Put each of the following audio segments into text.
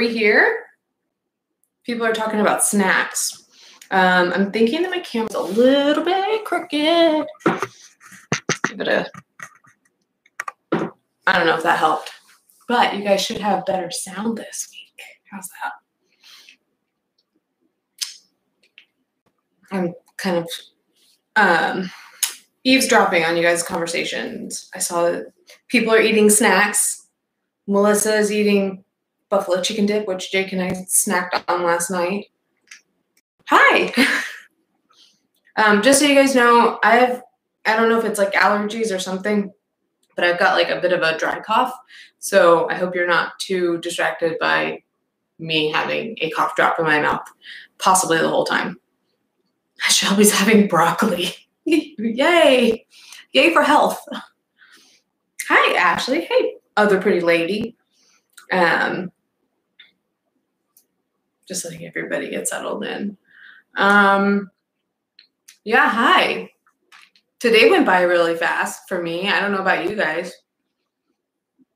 we here? People are talking about snacks. Um, I'm thinking that my camera's a little bit crooked. Give it a. I don't know if that helped, but you guys should have better sound this week. How's that? I'm kind of um, eavesdropping on you guys' conversations. I saw that people are eating snacks. Melissa is eating buffalo chicken dip, which Jake and I snacked on last night. Hi. um, just so you guys know, I have I don't know if it's like allergies or something, but I've got like a bit of a dry cough. So I hope you're not too distracted by me having a cough drop in my mouth, possibly the whole time. Shelby's having broccoli. Yay! Yay for health. Hi, Ashley. Hey, other pretty lady. Um, just letting everybody get settled in. Um, yeah, hi. Today went by really fast for me. I don't know about you guys.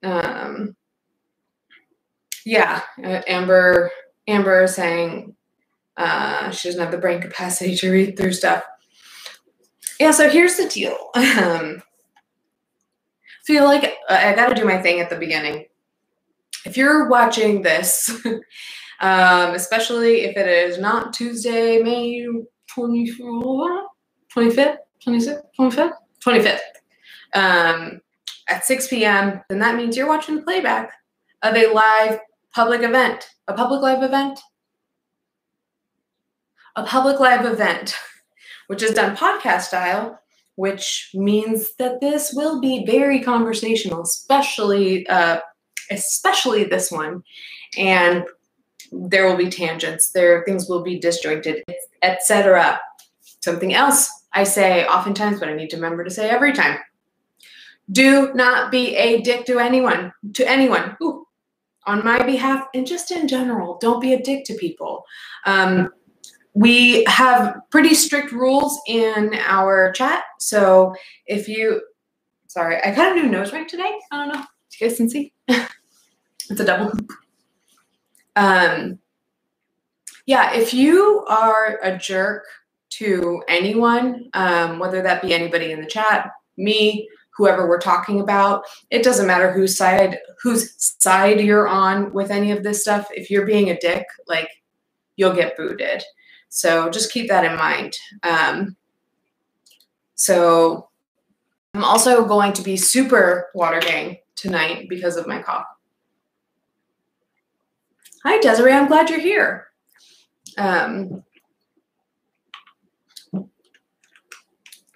Um, yeah, uh, Amber. Amber is saying uh, she doesn't have the brain capacity to read through stuff. Yeah, so here's the deal. Um, feel like I got to do my thing at the beginning. If you're watching this, um, especially if it is not Tuesday, May 24, 25th, 26th, 25th, 25th, um, at 6 p.m., then that means you're watching the playback of a live public event, a public live event a public live event, which is done podcast style, which means that this will be very conversational, especially uh, especially this one, and there will be tangents. There things will be disjointed, etc. Something else I say oftentimes, but I need to remember to say every time. Do not be a dick to anyone, to anyone. Ooh, on my behalf and just in general, don't be a dick to people. Um, we have pretty strict rules in our chat. So if you, sorry, I got a new nose ring today. I don't know you guys can see. it's a double. Um, yeah, if you are a jerk to anyone, um, whether that be anybody in the chat, me, whoever we're talking about, it doesn't matter whose side whose side you're on with any of this stuff. If you're being a dick, like you'll get booted. So just keep that in mind. Um, so I'm also going to be super water gang tonight because of my cough. Hi, Desiree. I'm glad you're here. Um,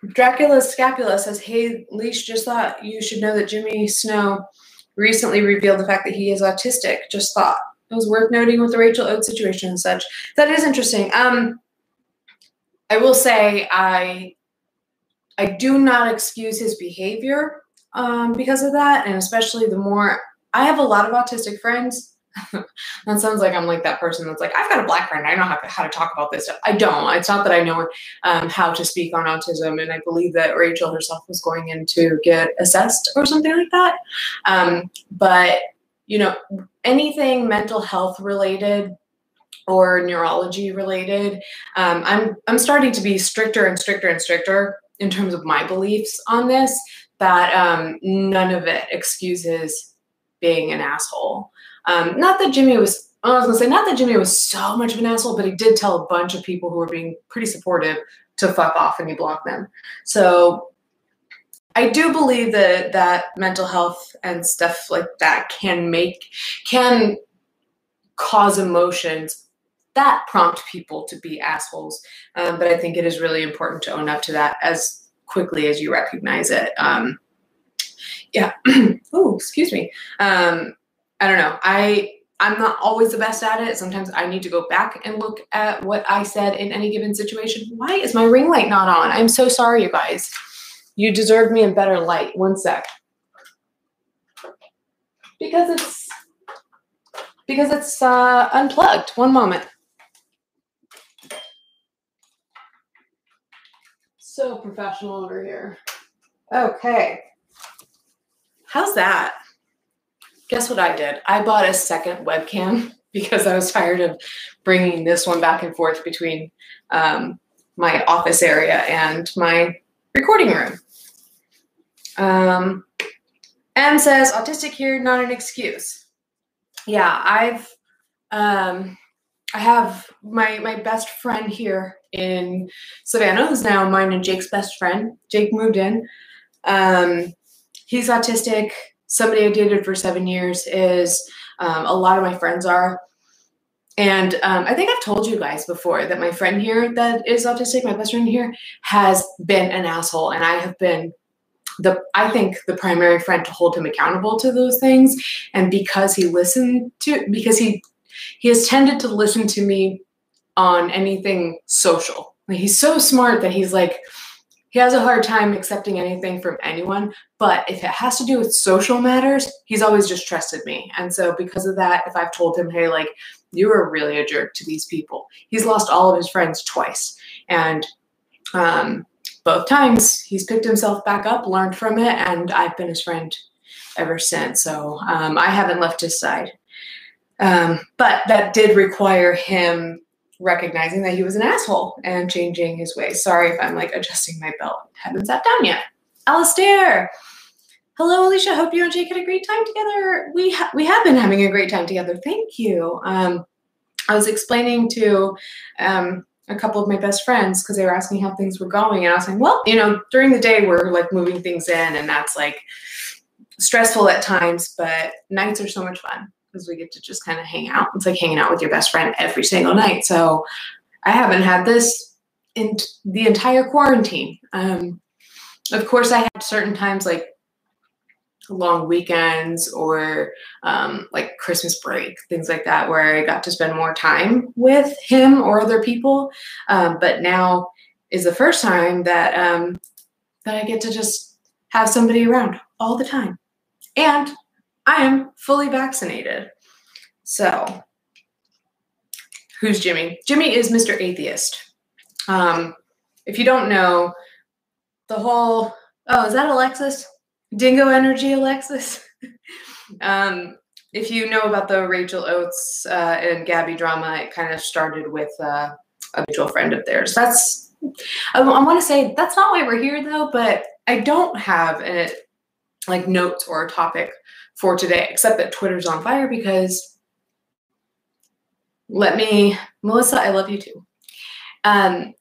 Dracula Scapula says, Hey, Leesh, just thought you should know that Jimmy Snow recently revealed the fact that he is autistic. Just thought it was worth noting with the Rachel Oates situation and such. That is interesting. Um, I will say I I do not excuse his behavior um, because of that, and especially the more I have a lot of autistic friends. that sounds like I'm like that person that's like, I've got a black friend. I don't know how, how to talk about this stuff. I don't. It's not that I know um, how to speak on autism. And I believe that Rachel herself was going in to get assessed or something like that. Um, but, you know, anything mental health related or neurology related, um, I'm I'm starting to be stricter and stricter and stricter in terms of my beliefs on this. That um, none of it excuses being an asshole. Um, not that Jimmy was. I was gonna say not that Jimmy was so much of an asshole, but he did tell a bunch of people who were being pretty supportive to fuck off, and he blocked them. So I do believe that that mental health and stuff like that can make can cause emotions that prompt people to be assholes. Um, but I think it is really important to own up to that as quickly as you recognize it. Um, yeah. oh, excuse me. Um, I don't know. I I'm not always the best at it. Sometimes I need to go back and look at what I said in any given situation. Why is my ring light not on? I'm so sorry, you guys. You deserve me a better light. One sec. Because it's because it's uh, unplugged. One moment. So professional over here. Okay. How's that? Guess what I did? I bought a second webcam because I was tired of bringing this one back and forth between um, my office area and my recording room. Um, M says, autistic here, not an excuse. Yeah, I've, um, I have my my best friend here in Savannah, who's now mine and Jake's best friend. Jake moved in. Um, he's autistic. Somebody I dated for seven years is. Um, a lot of my friends are. And um, I think I've told you guys before that my friend here that is autistic, my best friend here, has been an asshole, and I have been the I think the primary friend to hold him accountable to those things. And because he listened to because he he has tended to listen to me on anything social. Like he's so smart that he's like he has a hard time accepting anything from anyone, but if it has to do with social matters, he's always just trusted me. And so because of that, if I've told him, "Hey, like you were really a jerk to these people." He's lost all of his friends twice. And um both times he's picked himself back up, learned from it, and I've been his friend ever since. So um, I haven't left his side. Um, but that did require him recognizing that he was an asshole and changing his ways. Sorry if I'm like adjusting my belt. Haven't sat down yet. Alistair. Hello, Alicia. Hope you and Jake had a great time together. We ha- we have been having a great time together. Thank you. Um, I was explaining to um, a couple of my best friends because they were asking how things were going. And I was saying, well, you know, during the day we're like moving things in and that's like stressful at times, but nights are so much fun because we get to just kind of hang out. It's like hanging out with your best friend every single night. So I haven't had this in the entire quarantine. Um, of course, I had certain times like long weekends or um, like Christmas break, things like that, where I got to spend more time with him or other people. Um, but now is the first time that um, that I get to just have somebody around all the time, and I am fully vaccinated. So, who's Jimmy? Jimmy is Mr. Atheist. Um, if you don't know, the whole oh, is that Alexis? Dingo energy, Alexis. um, if you know about the Rachel Oates uh, and Gabbie drama, it kind of started with uh, a mutual friend of theirs. That's I, I want to say that's not why we're here though, but I don't have a like notes or a topic for today, except that Twitter's on fire because let me, Melissa, I love you too. Um,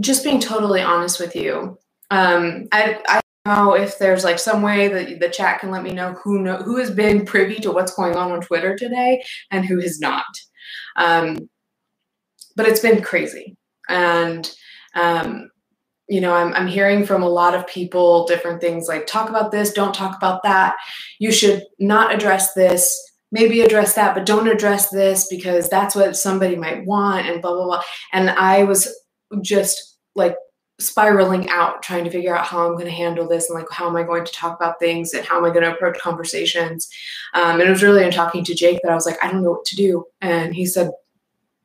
just being totally honest with you, um, I, I know if there's like some way that the chat can let me know who know who has been privy to what's going on on Twitter today and who has not. Um, but it's been crazy, and um, you know, I'm I'm hearing from a lot of people different things like talk about this, don't talk about that. You should not address this. Maybe address that, but don't address this because that's what somebody might want, and blah blah blah. And I was just like spiraling out trying to figure out how i'm going to handle this and like how am i going to talk about things and how am i going to approach conversations um, and it was really in talking to jake that i was like i don't know what to do and he said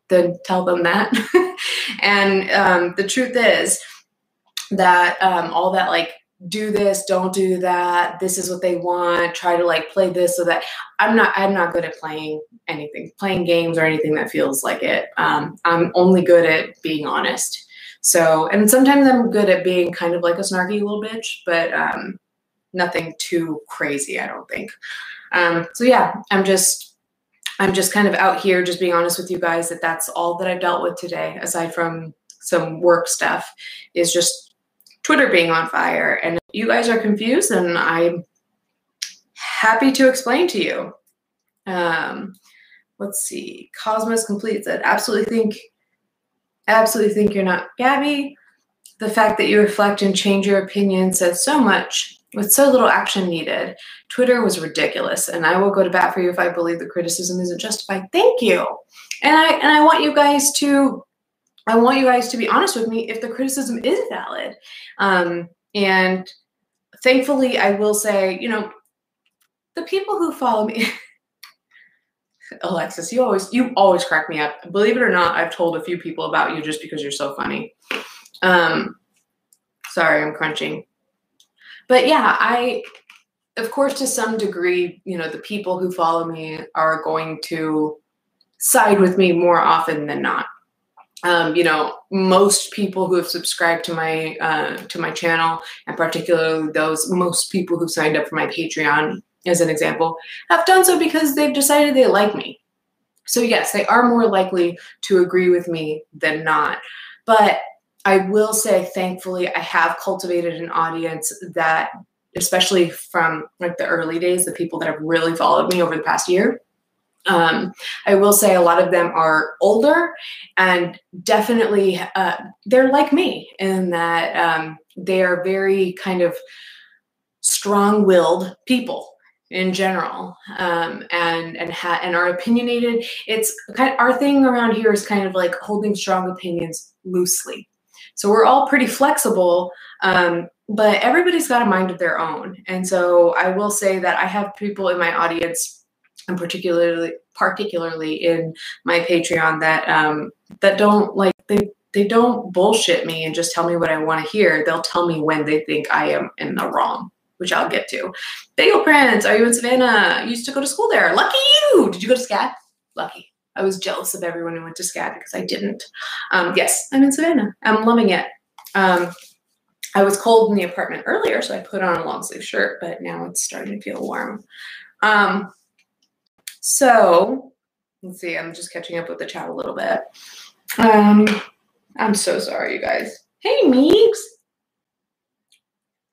then tell them that and um, the truth is that um, all that like do this don't do that this is what they want try to like play this so that. I'm not i'm not good at playing anything playing games or anything that feels like it. Um, i'm only good at being honest. So, and sometimes I'm good at being kind of like a snarky little bitch, but um, nothing too crazy, I don't think. Um, so yeah, I'm just, I'm just kind of out here, just being honest with you guys that that's all that I've dealt with today, aside from some work stuff, is just Twitter being on fire. And you guys are confused, and I'm happy to explain to you. Um, let's see. Cosmos completes it. Absolutely think absolutely think you're not Gabbie. The fact that you reflect and change your opinion says so much with so little action needed. Twitter was ridiculous, and I will go to bat for you if I believe the criticism isn't justified. Thank you. And I and I want you guys to I want you guys to be honest with me if the criticism is valid. Um, and thankfully, I will say, you know, the people who follow me. Alexis, you always you always crack me up. Believe it or not, I've told a few people about you just because you're so funny. Um sorry, I'm crunching. But yeah, I of course to some degree, you know, the people who follow me are going to side with me more often than not. Um, you know, most people who have subscribed to my uh, to my channel, and particularly those most people who signed up for my Patreon, as an example, have done so because they've decided they like me. So yes, they are more likely to agree with me than not. But I will say, thankfully, I have cultivated an audience that, especially from like the early days, the people that have really followed me over the past year. Um, I will say a lot of them are older and definitely uh, they're like me in that um, they are very kind of strong willed people in general um, and and ha- and are opinionated it's kind of, our thing around here is kind of like holding strong opinions loosely so we're all pretty flexible, um, but everybody's got a mind of their own. And so I will say that I have people in my audience, and particularly particularly in my Patreon that um, that don't like they they don't bullshit me and just tell me what I want to hear. They'll tell me when they think I am in the wrong, which I'll get to. Bagel Prince, are you in Savannah? You used to go to school there. Lucky you. Did you go to SCAD? Lucky. I was jealous of everyone who went to SCAD because I didn't. Um, yes, I'm in Savannah. I'm loving it. Um, I was cold in the apartment earlier, so I put on a long sleeve shirt, but now it's starting to feel warm. Um, so let's see, I'm just catching up with the chat a little bit. Um, I'm so sorry, you guys. Hey, Meeks.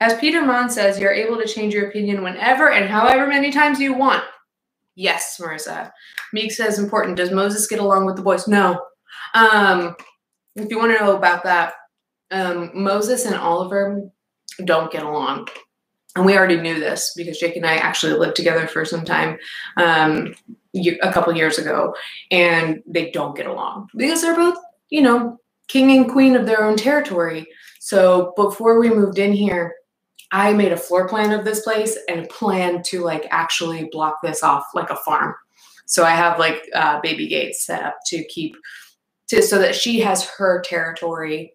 As Peter Mon says, you're able to change your opinion whenever and however many times you want. Yes, Marissa. Meeks says important. Does Moses get along with the boys? No. Um, if you want to know about that, um, Moses and Oliver don't get along. And we already knew this because Jake and I actually lived together for some time um, a couple years ago, and they don't get along because they're both, you know, king and queen of their own territory. So before we moved in here, I made a floor plan of this place and planned to like actually block this off like a farm. So I have like uh, baby gates set up to keep to so that she has her territory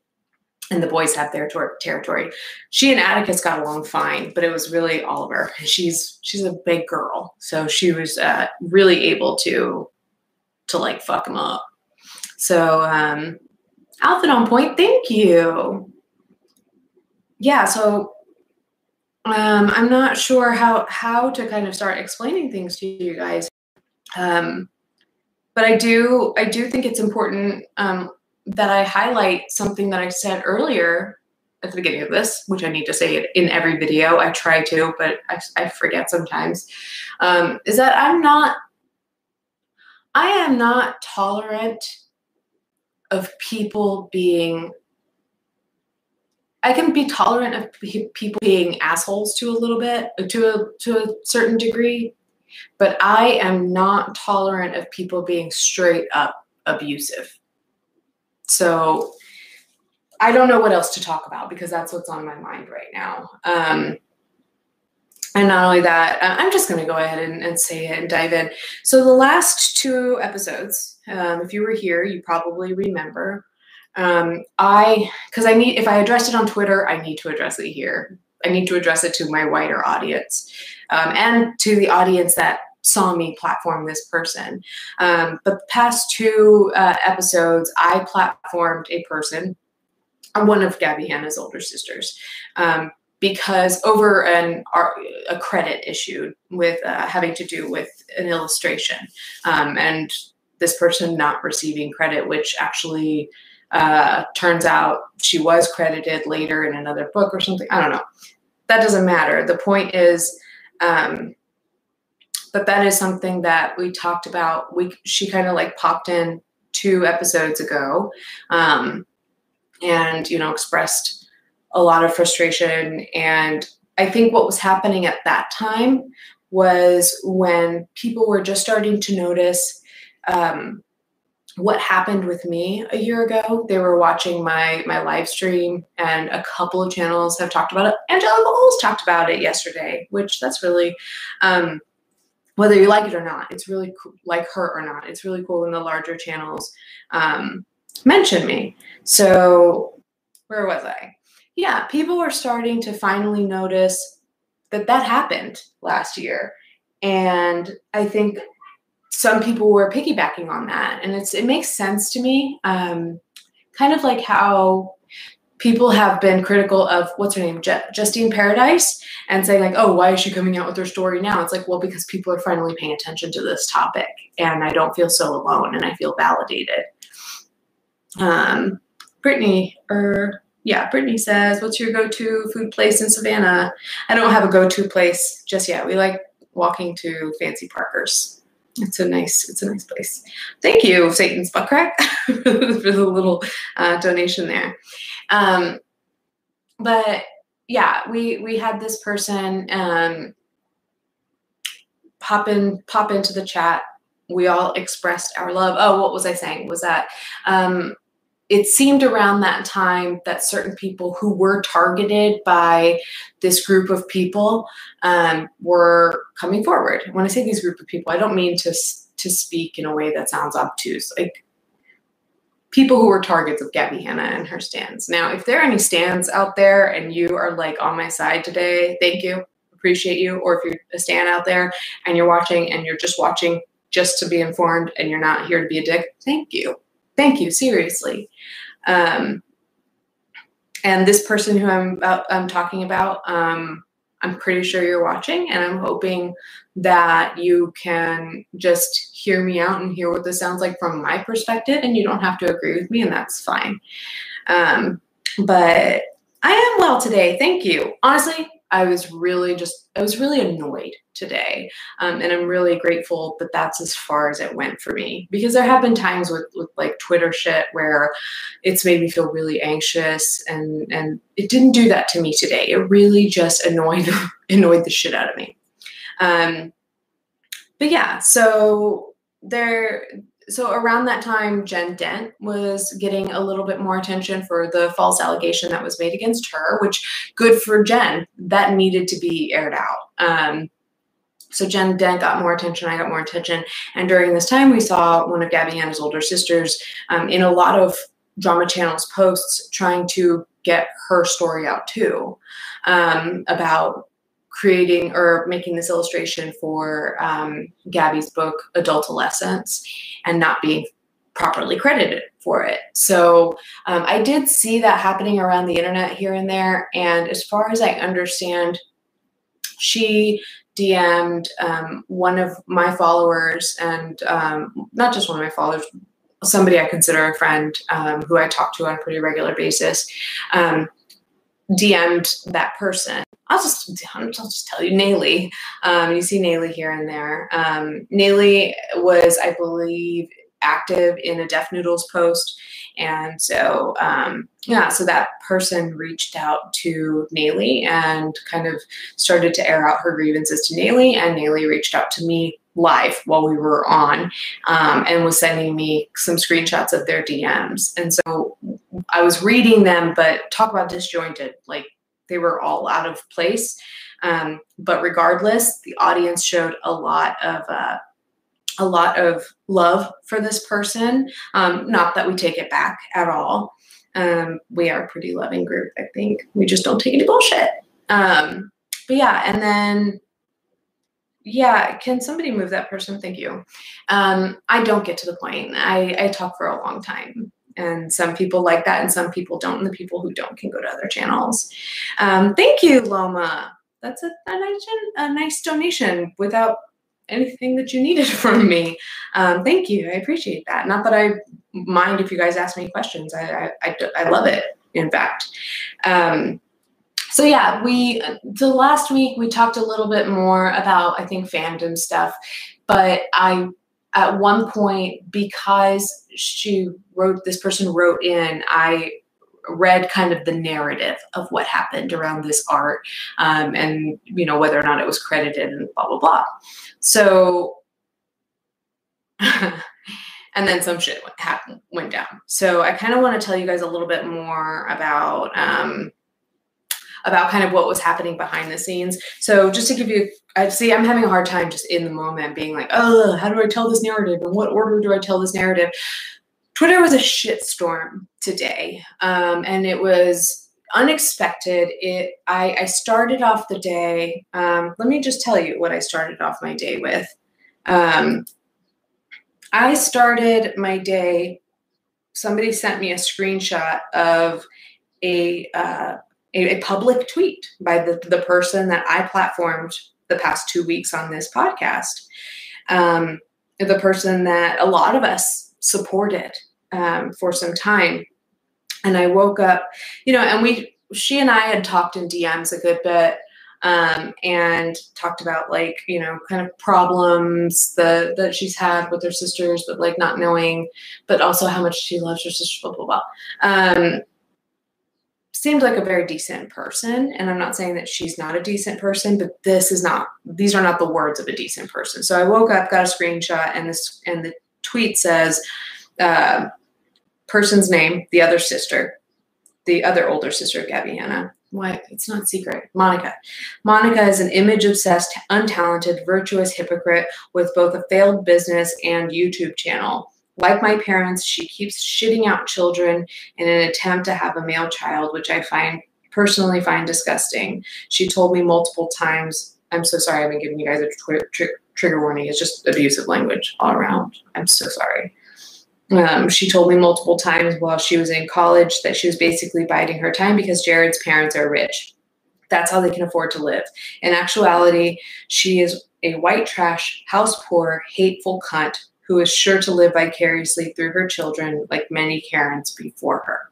and the boys have their ter- territory. She and Atticus got along fine, but it was really Oliver. She's she's a big girl, so she was uh, really able to to like fuck him up. So um, outfit on point. Thank you. Yeah. So um, I'm not sure how how to kind of start explaining things to you guys. Um, but I do I do think it's important um, that I highlight something that I said earlier at the beginning of this, which I need to say it in every video. I try to, but I, I forget sometimes. Um, is that I'm not I am not tolerant of people being I can be tolerant of people being assholes to a little bit, to a to a certain degree, but I am not tolerant of people being straight up abusive. So I don't know what else to talk about because that's what's on my mind right now. Um, and not only that, I'm just going to go ahead and, and, say it and dive in. So the last two episodes, um, if you were here, you probably remember um, I, because I need, if I address it on Twitter, I need to address it here. I need to address it to my wider audience um, and to the audience that saw me platform this person. Um, but the past two uh, episodes, I platformed a person, uh, one of Gabbie Hanna's older sisters, um, because over an a credit issue with uh, having to do with an illustration, um, and this person not receiving credit, which actually uh, turns out she was credited later in another book or something. I don't know. That doesn't matter. The point is, um, but that is something that we talked about. We she kind of like popped in two episodes ago, um, and you know expressed a lot of frustration. And I think what was happening at that time was when people were just starting to notice um, what happened with me a year ago. They were watching my my live stream, and a couple of channels have talked about it. Angela Bowles talked about it yesterday, which that's really, um, whether you like it or not, it's really cool, like her or not. It's really cool when the larger channels um, mention me. So where was I? Yeah, people were starting to finally notice that that happened last year, and I think some people were piggybacking on that, and it's it makes sense to me. Um, kind of like how people have been critical of what's her name, Je- Justine Paradise, and saying like, "Oh, why is she coming out with her story now?" It's like, well, because people are finally paying attention to this topic, and I don't feel so alone, and I feel validated. Um, Brittany, or er, yeah, Brittany says, "What's your go-to food place in Savannah?" I don't have a go-to place just yet. We like walking to Fancy Parkers. It's a nice, it's a nice place. Thank you, Satan's butt crack, for the little uh, donation there. Um, but yeah, we we had this person um, pop in pop into the chat. We all expressed our love. Oh, what was I saying? Was that um, it seemed around that time that certain people who were targeted by this group of people um, were coming forward. When I say these group of people, I don't mean to to speak in a way that sounds obtuse. Like people who were targets of Gabbie Hanna and her stands. Now, if there are any stands out there and you are like on my side today, thank you, appreciate you. Or if you're a stand out there and you're watching and you're just watching just to be informed and you're not here to be a dick, thank you thank you seriously. Um, and this person who i'm about, i'm talking about um, i'm pretty sure you're watching and i'm hoping that you can just hear me out and hear what this sounds like from my perspective and you don't have to agree with me and that's fine. Um, but i am well today. Thank you. Honestly I was really just, I was really annoyed today. Um, and I'm really grateful that that's as far as it went for me because there have been times with, with like Twitter shit where it's made me feel really anxious and, and it didn't do that to me today. It really just annoyed, annoyed the shit out of me. Um, but yeah, so there, so around that time, Jen Dent was getting a little bit more attention for the false allegation that was made against her, which good for Jen. That needed to be aired out. Um, so Jen Dent got more attention, I got more attention. And during this time, we saw one of Gabbie Hanna's older sisters um, in a lot of drama channels posts trying to get her story out too um, about creating or making this illustration for um, Gabbie's book, Adultolescence, and not being properly credited for it. So um, I did see that happening around the internet here and there. And as far as I understand, she DM'd um, one of my followers, and um, not just one of my followers, somebody I consider a friend um, who I talk to on a pretty regular basis, um, DM'd that person I'll just I'll just tell you, Nayli. Um, you see Nayli here and there. Um, was, I believe, active in a Def Noodles post, and so um, yeah, so that person reached out to Nayli and kind of started to air out her grievances to Nayli, and Nayli reached out to me live while we were on um, and was sending me some screenshots of their DMs. And so I was reading them, but talk about disjointed. Like they were all out of place. Um, but regardless, the audience showed a lot of uh, a lot of love for this person. Um, not that we take it back at all. Um, we are a pretty loving group, I think. We just don't take any bullshit. Um, but yeah, and then yeah, can somebody move that person? Thank you. Um, I don't get to the point. I, I talk for a long time. And some people like that and some people don't and the people who don't can go to other channels. Um, thank you loma. That's a, a, nice, a nice donation without anything that you needed from me. Um, thank you. I appreciate that. Not that i mind if you guys ask me questions. I, I, I, I love it in fact. Um, so yeah we the last week we talked a little bit more about i think fandom stuff but i at one point because she wrote this person wrote in i read kind of the narrative of what happened around this art um, and you know whether or not it was credited and blah blah blah. So and then some shit went, happened, went down. So i kind of want to tell you guys a little bit more about um, about kind of what was happening behind the scenes. So just to give you, I see I'm having a hard time just in the moment being like, oh, how do I tell this narrative? and what order do I tell this narrative? Twitter was a shitstorm today, um, and it was unexpected. It I, I started off the day. Um, let me just tell you what I started off my day with. Um, I started my day. Somebody sent me a screenshot of a, uh, a, a public tweet by the, the person that I platformed the past two weeks on this podcast. Um, the person that a lot of us supported um, for some time. And I woke up, you know, and we, she and I had talked in DMs a good bit um, and talked about like you know kind of problems that that she's had with her sisters, but like not knowing, but also how much she loves her sister, Blah blah blah. Seemed like a very decent person, and I'm not saying that she's not a decent person, but this is not. These are not the words of a decent person. So I woke up, got a screenshot, and this and the tweet says. Uh, person's name, the other sister, the other older sister, Gabbie Hanna, why it's not secret monica monica is an image obsessed untalented virtuous hypocrite with both a failed business and youtube channel like my parents she keeps shitting out children in an attempt to have a male child which i find personally find disgusting she told me multiple times i'm so sorry i've been giving you guys a trigger warning it's just abusive language all around i'm so sorry um, she told me multiple times while she was in college that she was basically biding her time because Jared's parents are rich. That's how they can afford to live. In actuality, she is a white trash, house poor, hateful cunt who is sure to live vicariously through her children like many Karens before her.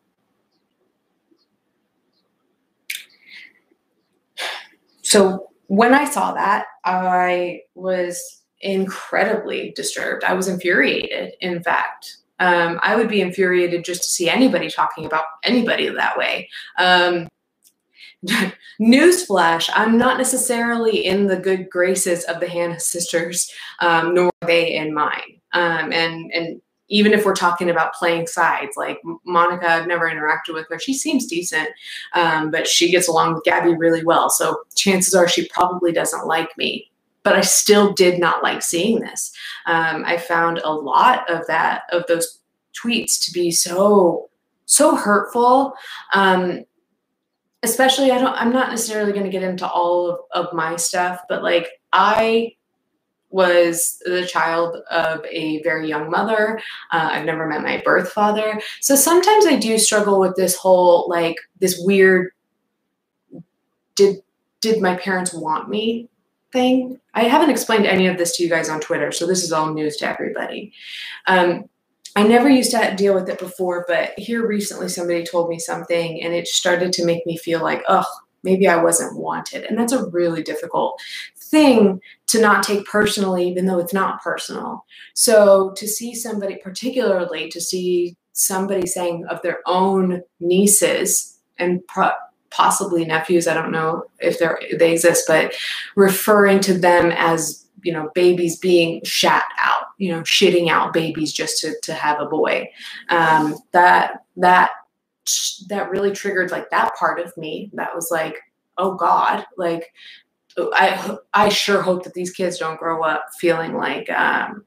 So when I saw that, I was incredibly disturbed. I was infuriated, in fact um, I would be infuriated just to see anybody talking about anybody that way. Um, newsflash i'm not necessarily in the good graces of the hanna sisters um, nor are they in mine um, and and even if we're talking about playing sides like monica i've never interacted with her she seems decent um, but she gets along with gabbie really well so chances are she probably doesn't like me but I still did not like seeing this. Um, I found a lot of that, of those tweets to be so, so hurtful. Um, especially, I don't, I'm not necessarily going to get into all of, of my stuff, but like I was the child of a very young mother. Uh, I've never met my birth father. So sometimes I do struggle with this whole, like, this weird, did, did my parents want me thing. I haven't explained any of this to you guys on Twitter, so this is all news to everybody. Um, I never used to deal with it before, but here recently somebody told me something and it started to make me feel like, oh, maybe I wasn't wanted. And that's a really difficult thing to not take personally, even though it's not personal. So to see somebody, particularly to see somebody saying of their own nieces and pro- possibly nephews. I don't know if they exist, but referring to them as you know babies being shat out, you know, shitting out babies just to to have a boy. Um, that that that really triggered like that part of me. That was like, oh God, like I I sure hope that these kids don't grow up feeling like um,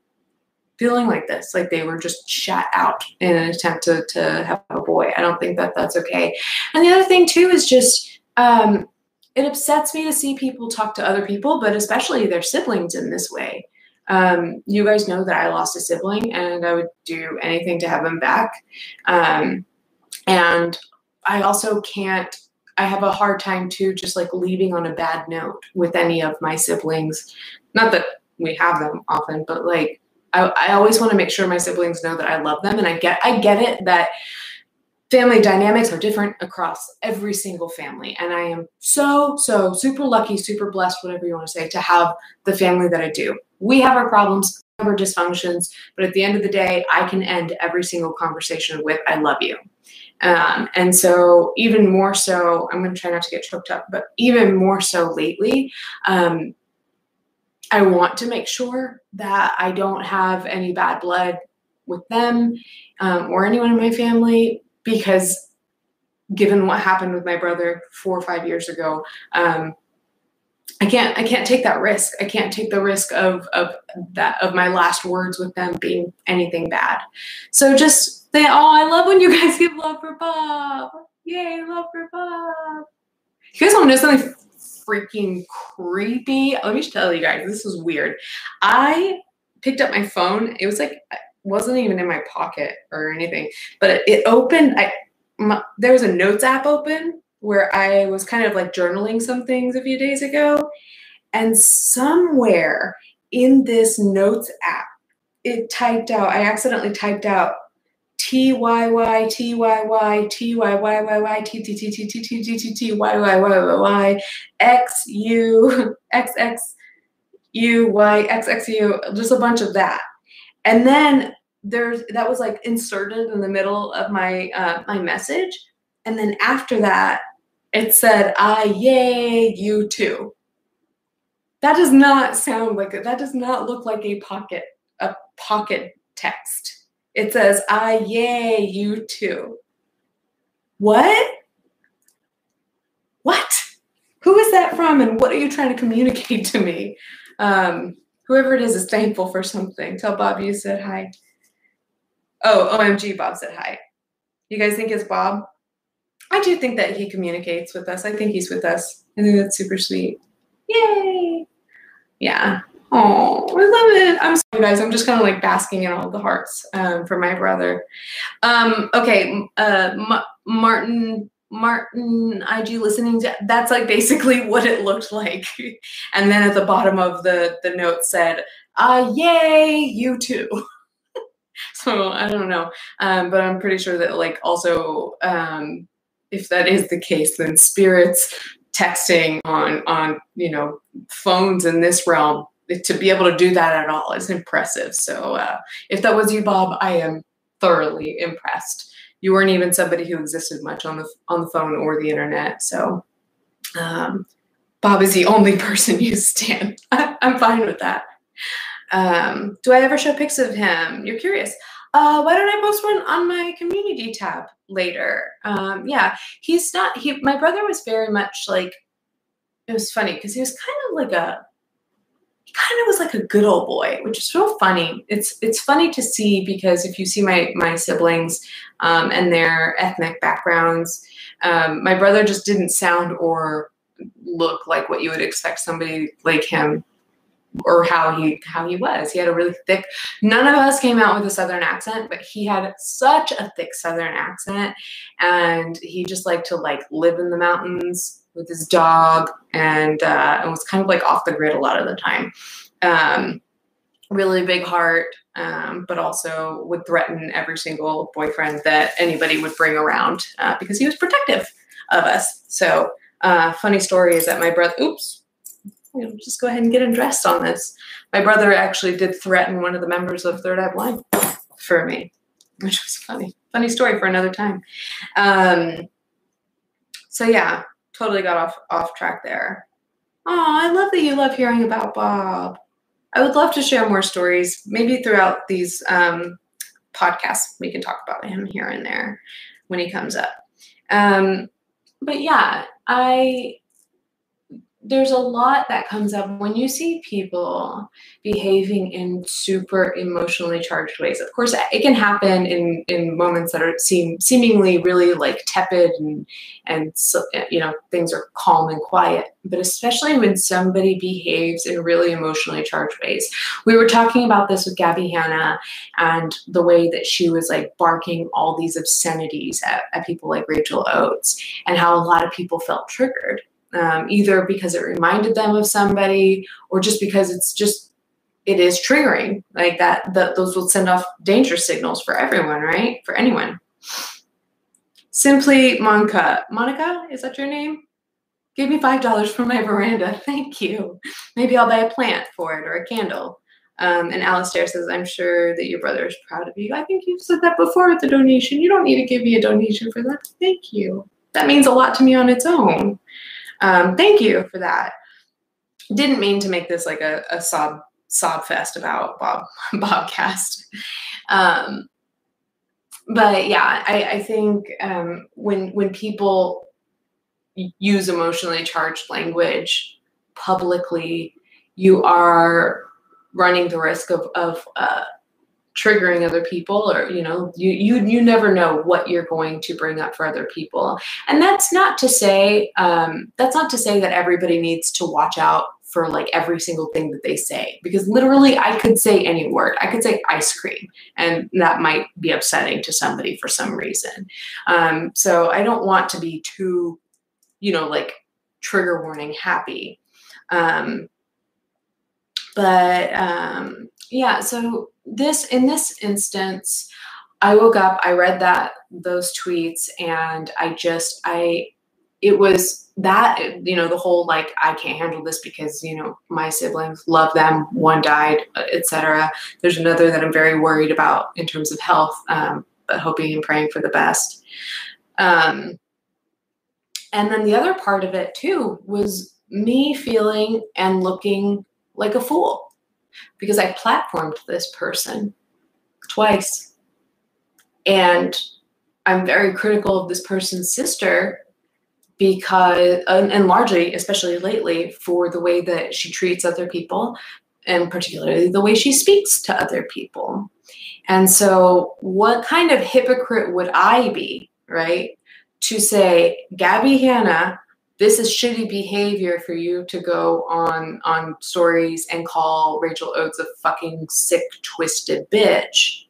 feeling like this, like they were just shut out in an attempt to, to have a boy. I don't think that that's okay. And the other thing too is just, um, it upsets me to see people talk to other people, but especially their siblings in this way. Um, you guys know that I lost a sibling and I would do anything to have him back. Um, and I also can't, I have a hard time too, just like leaving on a bad note with any of my siblings. Not that we have them often, but like I, I always want to make sure my siblings know that I love them. And I get I get it that family dynamics are different across every single family. And I am so, so super lucky, super blessed, whatever you want to say, to have the family that I do. We have our problems, our dysfunctions, but at the end of the day, I can end every single conversation with, I love you. Um, and so, even more so, I'm going to try not to get choked up, but even more so lately, um, I want to make sure that I don't have any bad blood with them um, or anyone in my family because given what happened with my brother four or five years ago um, I can't I can't take that risk. I can't take the risk of of that of my last words with them being anything bad. So just say, oh, I love when you guys give love for Bob. Yay, love for Bob. You guys want to know something freaking creepy. Let me just tell you guys, this is weird. I picked up my phone. It was like wasn't even in my pocket or anything, but it, opened. I my, there was a notes app open where I was kind of like journaling some things a few days ago, and somewhere in this notes app, it typed out. I accidentally typed out T Y Y T Y Y T Y Y Y Y T T T T T T T T T Y Y Y Y Y X U X X U Y X X U just a bunch of that. And then there's that was like inserted in the middle of my uh, my message. And then after that, it said, I yay you too. That does not sound like. That does not look like a pocket, a pocket text. It says, I yay you too. What? What? Who is that from and what are you trying to communicate to me? Um, whoever it is is thankful for something. Tell Bob you said hi. Oh, OMG, Bob said hi. You guys think it's Bob? I do think that he communicates with us. I think he's with us. I think that's super sweet. Yay! Yeah. Oh, I love it. I'm sorry, guys. I'm just kind of like basking in all the hearts um, for my brother. Um, okay, uh, Martin. Martin IG listening to that's like basically what it looked like. and then at the bottom of the the note said, uh yay, you too. so I don't know. Um, but I'm pretty sure that like also um if that is the case, then spirits texting on on you know phones in this realm to be able to do that at all is impressive. So uh, if that was you, Bob, I am thoroughly impressed. You weren't even somebody who existed much on the on the phone or the internet. So um, Bob is the only person you stand. I'm fine with that. Um, do I ever show pics of him? You're curious. Uh, why don't I post one on my community tab later? Um, yeah, he's not. He, my brother was very much like. It was funny because he was kind of like a he kind of was like a good old boy, which is so funny. It's it's funny to see because if you see my my siblings um, and their ethnic backgrounds, um, my brother just didn't sound or look like what you would expect somebody like him or how he how he was. He had a really thick. None of us came out with a southern accent, but he had such a thick southern accent, and he just liked to like live in the mountains with his dog and uh, and was kind of like off the grid a lot of the time. Um, really big heart, um, but also would threaten every single boyfriend that anybody would bring around uh, because he was protective of us. So, uh, funny story is that my brother, oops, you know, just go ahead and get undressed on this. My brother actually did threaten one of the members of Third Eye Blind for me, which was funny. Funny story for another time. Um, so yeah, totally got off off track there. Oh, I love that you love hearing about Bob. I would love to share more stories, maybe throughout these um, podcasts. We can talk about him here and there when he comes up. Um, but yeah, I there's a lot that comes up when you see people behaving in super emotionally charged ways. Of course, it can happen in in moments that are seem seemingly really like tepid and and you know things are calm and quiet. But especially when somebody behaves in really emotionally charged ways. We were talking about this with Gabbie Hanna and the way that she was like barking all these obscenities at, at people like Rachel Oates and how a lot of people felt triggered um, either because it reminded them of somebody or just because it's just it is triggering like that that those will send off danger signals for everyone right for anyone simply monica monica is that your name give me five dollars for my veranda thank you maybe i'll buy a plant for it or a candle um, and Alistair says, I'm sure that your brother is proud of you. I think you've said that before with the donation. You don't need to give me a donation for that. Thank you. That means a lot to me on its own. Um, thank you for that. Didn't mean to make this like a, a sob sob fest about Bob Bobcast. Um, but yeah, I, I think um, when when people use emotionally charged language publicly, you are running the risk of of uh, triggering other people or you know you you you never know what you're going to bring up for other people and that's not to say um, that's not to say that everybody needs to watch out for like every single thing that they say because literally I could say any word. I could say ice cream, and that might be upsetting to somebody for some reason. Um, so I don't want to be too, you know, like trigger warning happy. Um, but um, yeah, so this in this instance, I woke up, I read that those tweets, and I just I it was that you know the whole like I can't handle this because you know my siblings love them, one died, etc. There's another that I'm very worried about in terms of health, um, but hoping and praying for the best. Um, and then the other part of it too was me feeling and looking like a fool because I platformed this person twice. And I'm very critical of this person's sister because, and largely, especially lately, for the way that she treats other people and particularly the way she speaks to other people. And so, what kind of hypocrite would I be, right? To say, Gabbie Hanna this is shitty behavior for you to go on on stories and call Rachel Oates a fucking sick, twisted bitch.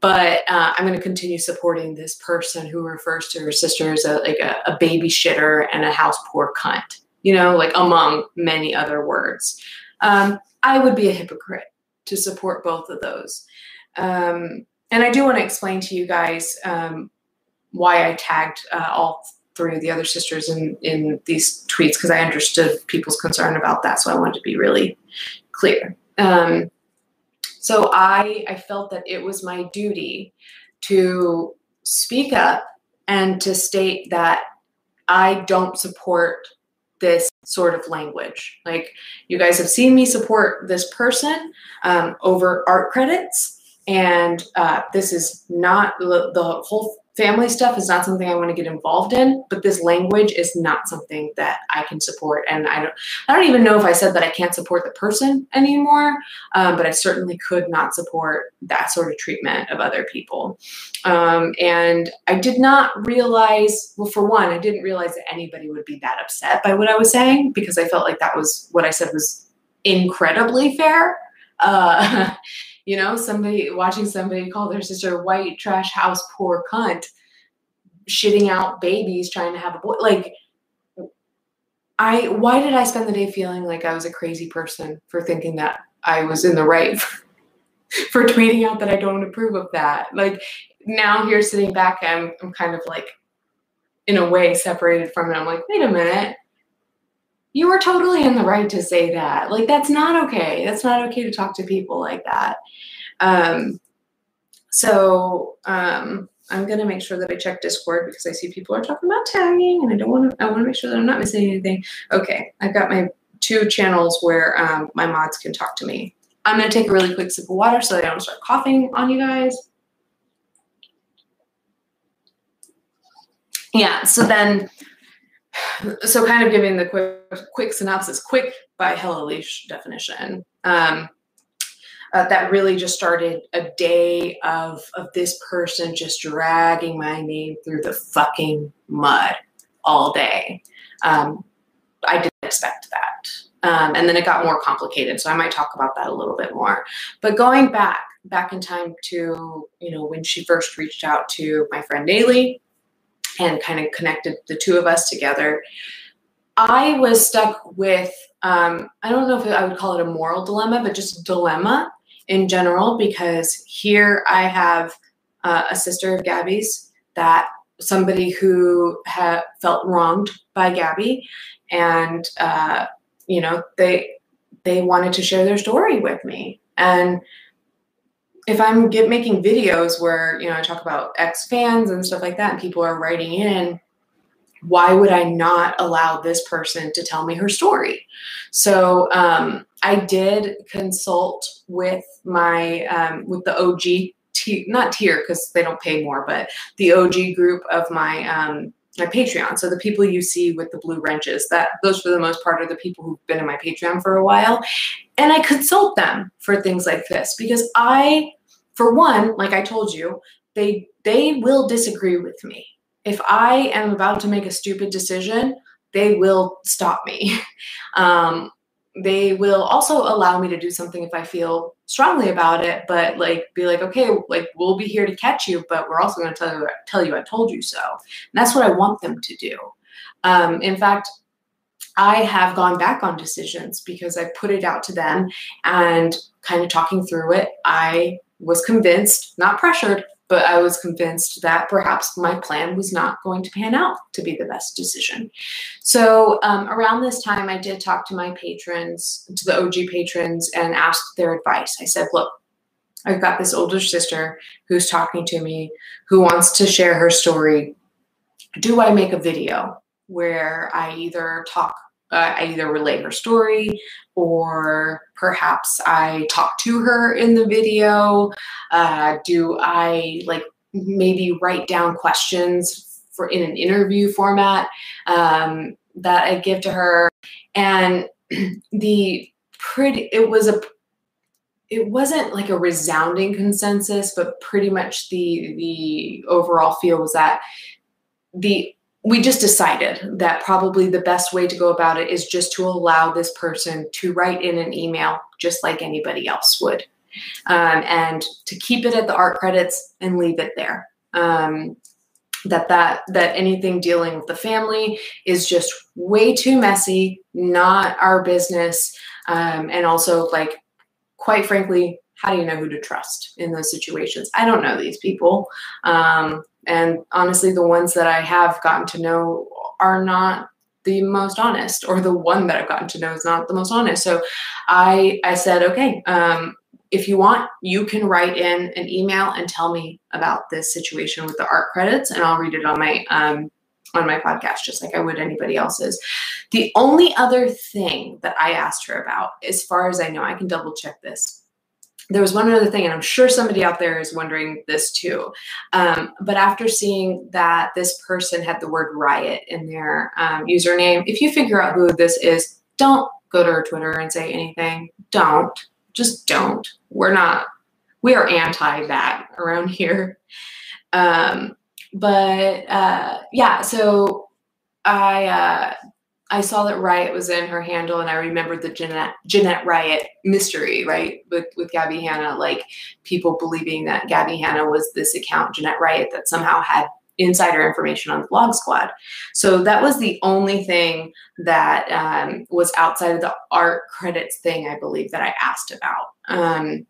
But uh, I'm going to continue supporting this person who refers to her sister as a, like a, a baby shitter and a house poor cunt. You know, like among many other words. Um, I would be a hypocrite to support both of those. Um, and I do want to explain to you guys um, why I tagged uh, all three of the other sisters in in these tweets because I understood people's concern about that. So I wanted to be really clear. Um, so I I felt that it was my duty to speak up and to state that I don't support this sort of language. Like you guys have seen me support this person um, over art credits, and uh, this is not the, the whole family stuff is not something I want to get involved in, but this language is not something that I can support. And I don't, I don't even know if I said that I can't support the person anymore, um, but I certainly could not support that sort of treatment of other people. Um, and I did not realize, well, for one, I didn't realize that anybody would be that upset by what I was saying because I felt like that was what I said was incredibly fair. Uh, You know, somebody watching somebody call their sister white trash house poor cunt, shitting out babies trying to have a boy. Like, I why did I spend the day feeling like I was a crazy person for thinking that I was in the right for, for tweeting out that I don't approve of that? Like now here sitting back, I'm I'm kind of like in a way separated from it. I'm like, wait a minute you were totally in the right to say that. Like, that's not okay. That's not okay to talk to people like that. Um, so um, I'm gonna make sure that I check Discord because I see people are talking about tagging, and I don't want to. I want to make sure that I'm not missing anything. Okay, I've got my two channels where um, my mods can talk to me. I'm gonna take a really quick sip of water so that I don't start coughing on you guys. Yeah. So then so kind of giving the quick quick synopsis, quick by Hello Leesh definition. Um, uh, that really just started a day of of this person just dragging my name through the fucking mud all day. Um, I didn't expect that. Um, and then it got more complicated. So I might talk about that a little bit more. But going back, back in time to, you know, when she first reached out to my friend Nayli, and kind of connected the two of us together. I was stuck with, um, I don't know if I would call it a moral dilemma, but just dilemma in general, because here I have uh, a sister of Gabbie's that somebody who felt wronged by Gabbie, and uh, you know they they wanted to share their story with me, and if I'm get making videos where you know I talk about ex fans and stuff like that, and people are writing in, why would I not allow this person to tell me her story? So um, I did consult with my um, with the OG not tier because they don't pay more, but the OG group of my um, my Patreon. So the people you see with the blue wrenches, that those for the most part are the people who've been in my Patreon for a while. And I consult them for things like this because I for one, like I told you, they they will disagree with me. If I am about to make a stupid decision, they will stop me. Um, they will also allow me to do something if I feel strongly about it, but like be like, okay, like we'll be here to catch you, but we're also going to tell you tell you I told you so. And that's what I want them to do. Um, in fact, I have gone back on decisions because I put it out to them and kind of talking through it. I was convinced, not pressured, but I was convinced that perhaps my plan was not going to pan out to be the best decision. So um, around this time, I did talk to my patrons, to the OG patrons, and asked their advice. I said, look, I've got this older sister who's talking to me, who wants to share her story. Do I make a video where I either talk uh, I either relay her story or perhaps I talk to her in the video. Uh, do I like maybe write down questions for in an interview format um, that I give to her? And the pretty, it was a it wasn't like a resounding consensus, but pretty much the the overall feel was that the we just decided that probably the best way to go about it is just to allow this person to write in an email just like anybody else would. Um, and to keep it at the art credits and leave it there. Um, that that that anything dealing with the family is just way too messy not our business. Um, and also like quite frankly how do you know who to trust in those situations? I don't know these people. Um, and honestly, the ones that I have gotten to know are not the most honest, or the one that I've gotten to know is not the most honest. So I I said, okay, um, if you want, you can write in an email and tell me about this situation with the art credits, and I'll read it on my um, on my podcast, just like I would anybody else's. The only other thing that I asked her about, as far as I know, I can double check this, there was one other thing, and I'm sure somebody out there is wondering this too. Um, but after seeing that this person had the word riot in their um, username, if you figure out who this is, don't go to her Twitter and say anything. Don't. Just don't. We're not, we are anti that around here. Um, but uh, yeah, so I uh, I saw that Riot was in her handle, and I remembered the Jeanette, Jeanette Riot mystery, right? With with Gabbie Hanna, like people believing that Gabbie Hanna was this account, Jeanette Riot, that somehow had insider information on the Vlog Squad. So that was the only thing that um, was outside of the art credits thing, I believe, that I asked about. Um,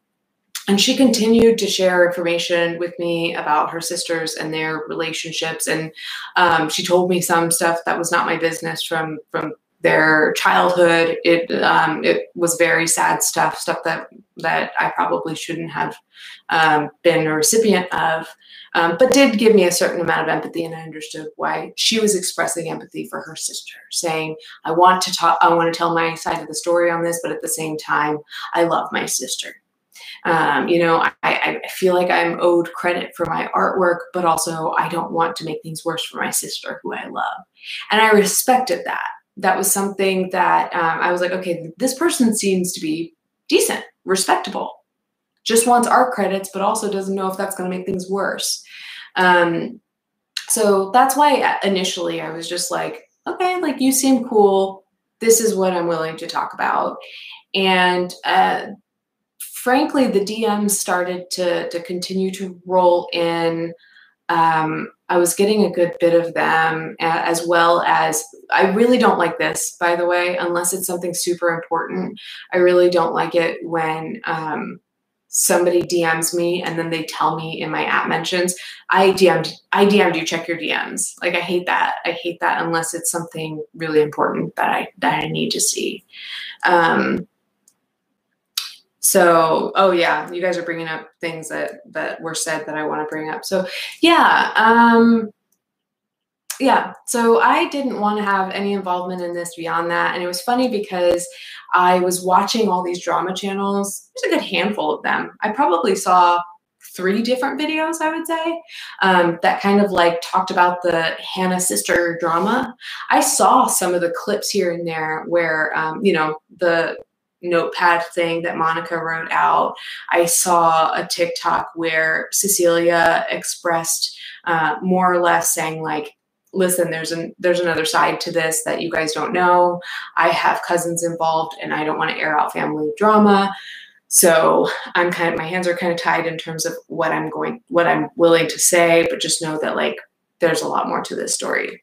and she continued to share information with me about her sisters and their relationships. And um, she told me some stuff that was not my business from from their childhood. It um, it was very sad stuff stuff that that i probably shouldn't have um, been a recipient of um, but did give me a certain amount of empathy and i understood why she was expressing empathy for her sister saying i want to talk i want to tell my side of the story on this but at the same time i love my sister um, you know, I, I feel like I'm owed credit for my artwork, but also I don't want to make things worse for my sister, who I love. And I respected that. That was something that um, I was like, okay, this person seems to be decent, respectable, just wants art credits, but also doesn't know if that's going to make things worse. Um, so that's why initially I was just like, okay, like you seem cool. This is what I'm willing to talk about. And uh, frankly, the DMs started to to continue to roll in. Um, I was getting a good bit of them, as well as I really don't like this, by the way, unless it's something super important. I really don't like it when um, somebody DMs me and then they tell me in my app mentions, I DM'd, I DM'd you, check your DMs. Like I hate that. I hate that unless it's something really important that I that I need to see. Um, so oh yeah you guys are bringing up things that that were said that i want to bring up. So yeah um yeah so i didn't want to have any involvement in this beyond that and it was funny because i was watching all these drama channels there's a good handful of them. I probably saw three different videos i would say um, that kind of like talked about the hannah sister drama. I saw some of the clips here and there where um, you know the notepad thing that Monica wrote out. I saw a TikTok where Cecilia expressed uh, more or less saying like, listen, there's an there's another side to this that you guys don't know. I have cousins involved, and I don't want to air out family drama. So I'm kind of my hands are kind of tied in terms of what I'm going, what I'm willing to say, but just know that like there's a lot more to this story.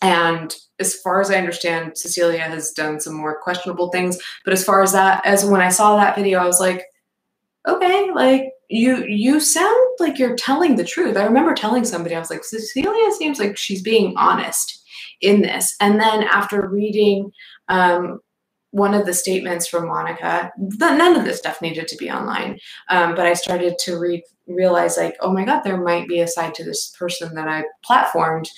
And as far as I understand, Cecilia has done some more questionable things. But as far as that, as when I saw that video, I was like, okay, like you you sound like you're telling the truth. I remember telling somebody, I was like, Cecilia seems like she's being honest in this. And then after reading um, one of the statements from Monica, that none of this stuff needed to be online, um, but I started to read, realize like, oh my God, there might be a side to this person that I platformed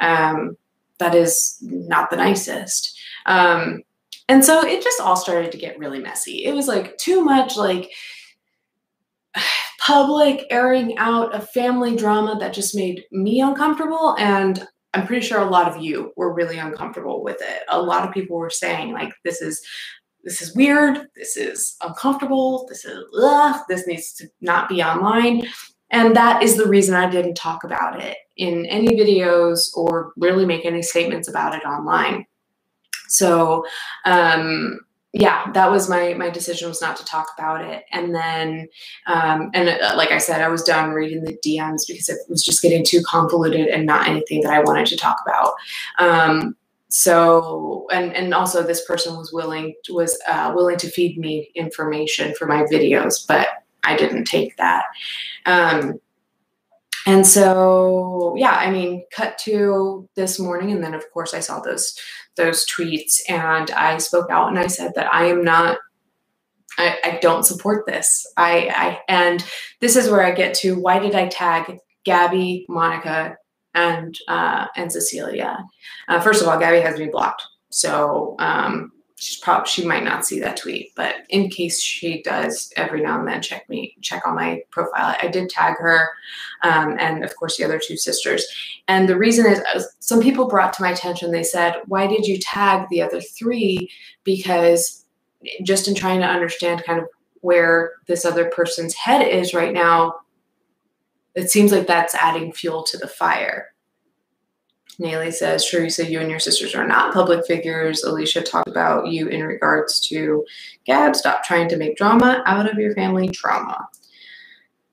um, that is not the nicest. Um, and so it just all started to get really messy. It was like too much like public airing out of family drama that just made me uncomfortable and I'm pretty sure a lot of you were really uncomfortable with it. A lot of people were saying like this is this is weird, this is uncomfortable, this is ugh, this needs to not be online. And that is the reason I didn't talk about it in any videos or really make any statements about it online. So um, yeah, that was my my decision was not to talk about it. And then, um, and uh, like I said, I was done reading the DMs because it was just getting too convoluted and not anything that I wanted to talk about. Um, so, and and also this person was willing was uh, willing to feed me information for my videos, but I didn't take that. Um, and so, yeah, I mean, cut to this morning, and then of course I saw those those tweets, and I spoke out and I said that I am not. I, I don't support this. I, I and this is where I get to why did I tag Gabbie, Monica, and uh, and Cecilia? Uh, first of all, Gabbie has me blocked, so um, she's probably she might not see that tweet, but in case she does, every now and then check me check on my profile. I did tag her, um, and of course the other two sisters. And the reason is, uh, some people brought to my attention. They said, "Why did you tag the other three? Because just in trying to understand kind of where this other person's head is right now, it seems like that's adding fuel to the fire." Nayli says, Cherisa, you and your sisters are not public figures. Alicia talked about you in regards to Gab. Stop trying to make drama out of your family trauma.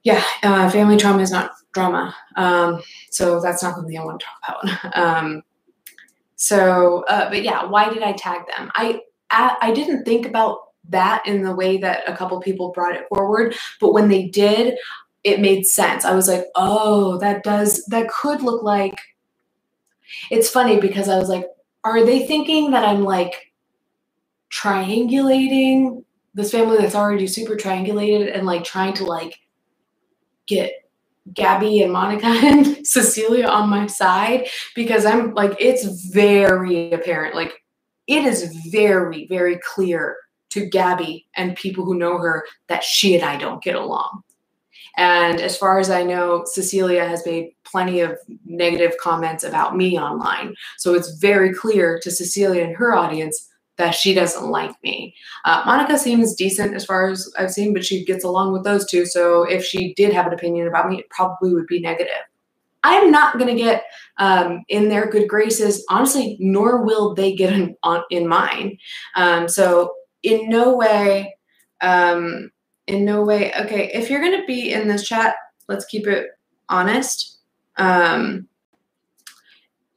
Yeah, uh, family trauma is not drama. Um, so that's not something I want to talk about. um, so, uh, but yeah, why did I tag them? I, I I didn't think about that in the way that a couple people brought it forward, but when they did, it made sense. I was like, oh, that does that could look like it's funny because I was like, are they thinking that I'm like triangulating this family that's already super triangulated and like trying to like get Gabbie and Monica and Cecilia on my side because I'm like, it's very apparent. Like, it is very, very clear to Gabbie and people who know her that she and I don't get along. And as far as I know, Cecilia has made plenty of negative comments about me online. So it's very clear to Cecilia and her audience that she doesn't like me. Uh, Monica seems decent as far as I've seen, but she gets along with those two. So if she did have an opinion about me, it probably would be negative. I'm not going to get um, in their good graces, honestly, nor will they get in, on, in mine. Um, so in no way um, in no way okay if you're going to be in this chat let's keep it honest um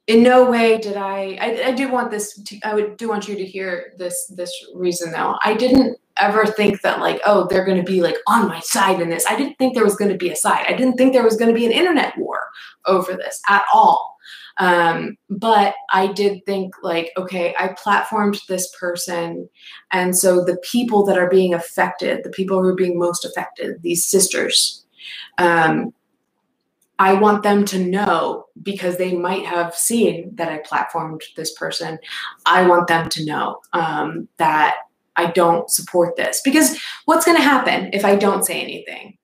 in no way did I, I i, do want this to, i would do want you to hear this this reason though. I didn't ever think that like oh they're going to be like on my side in this. I didn't think there was going to be a side. I didn't think there was going to be an internet war over this at all. Um, but I did think like, okay, I platformed this person. And so the people that are being affected, the people who are being most affected, these sisters, um, I want them to know because they might have seen that I platformed this person. I want them to know um, that I don't support this. Because what's going to happen if I don't say anything?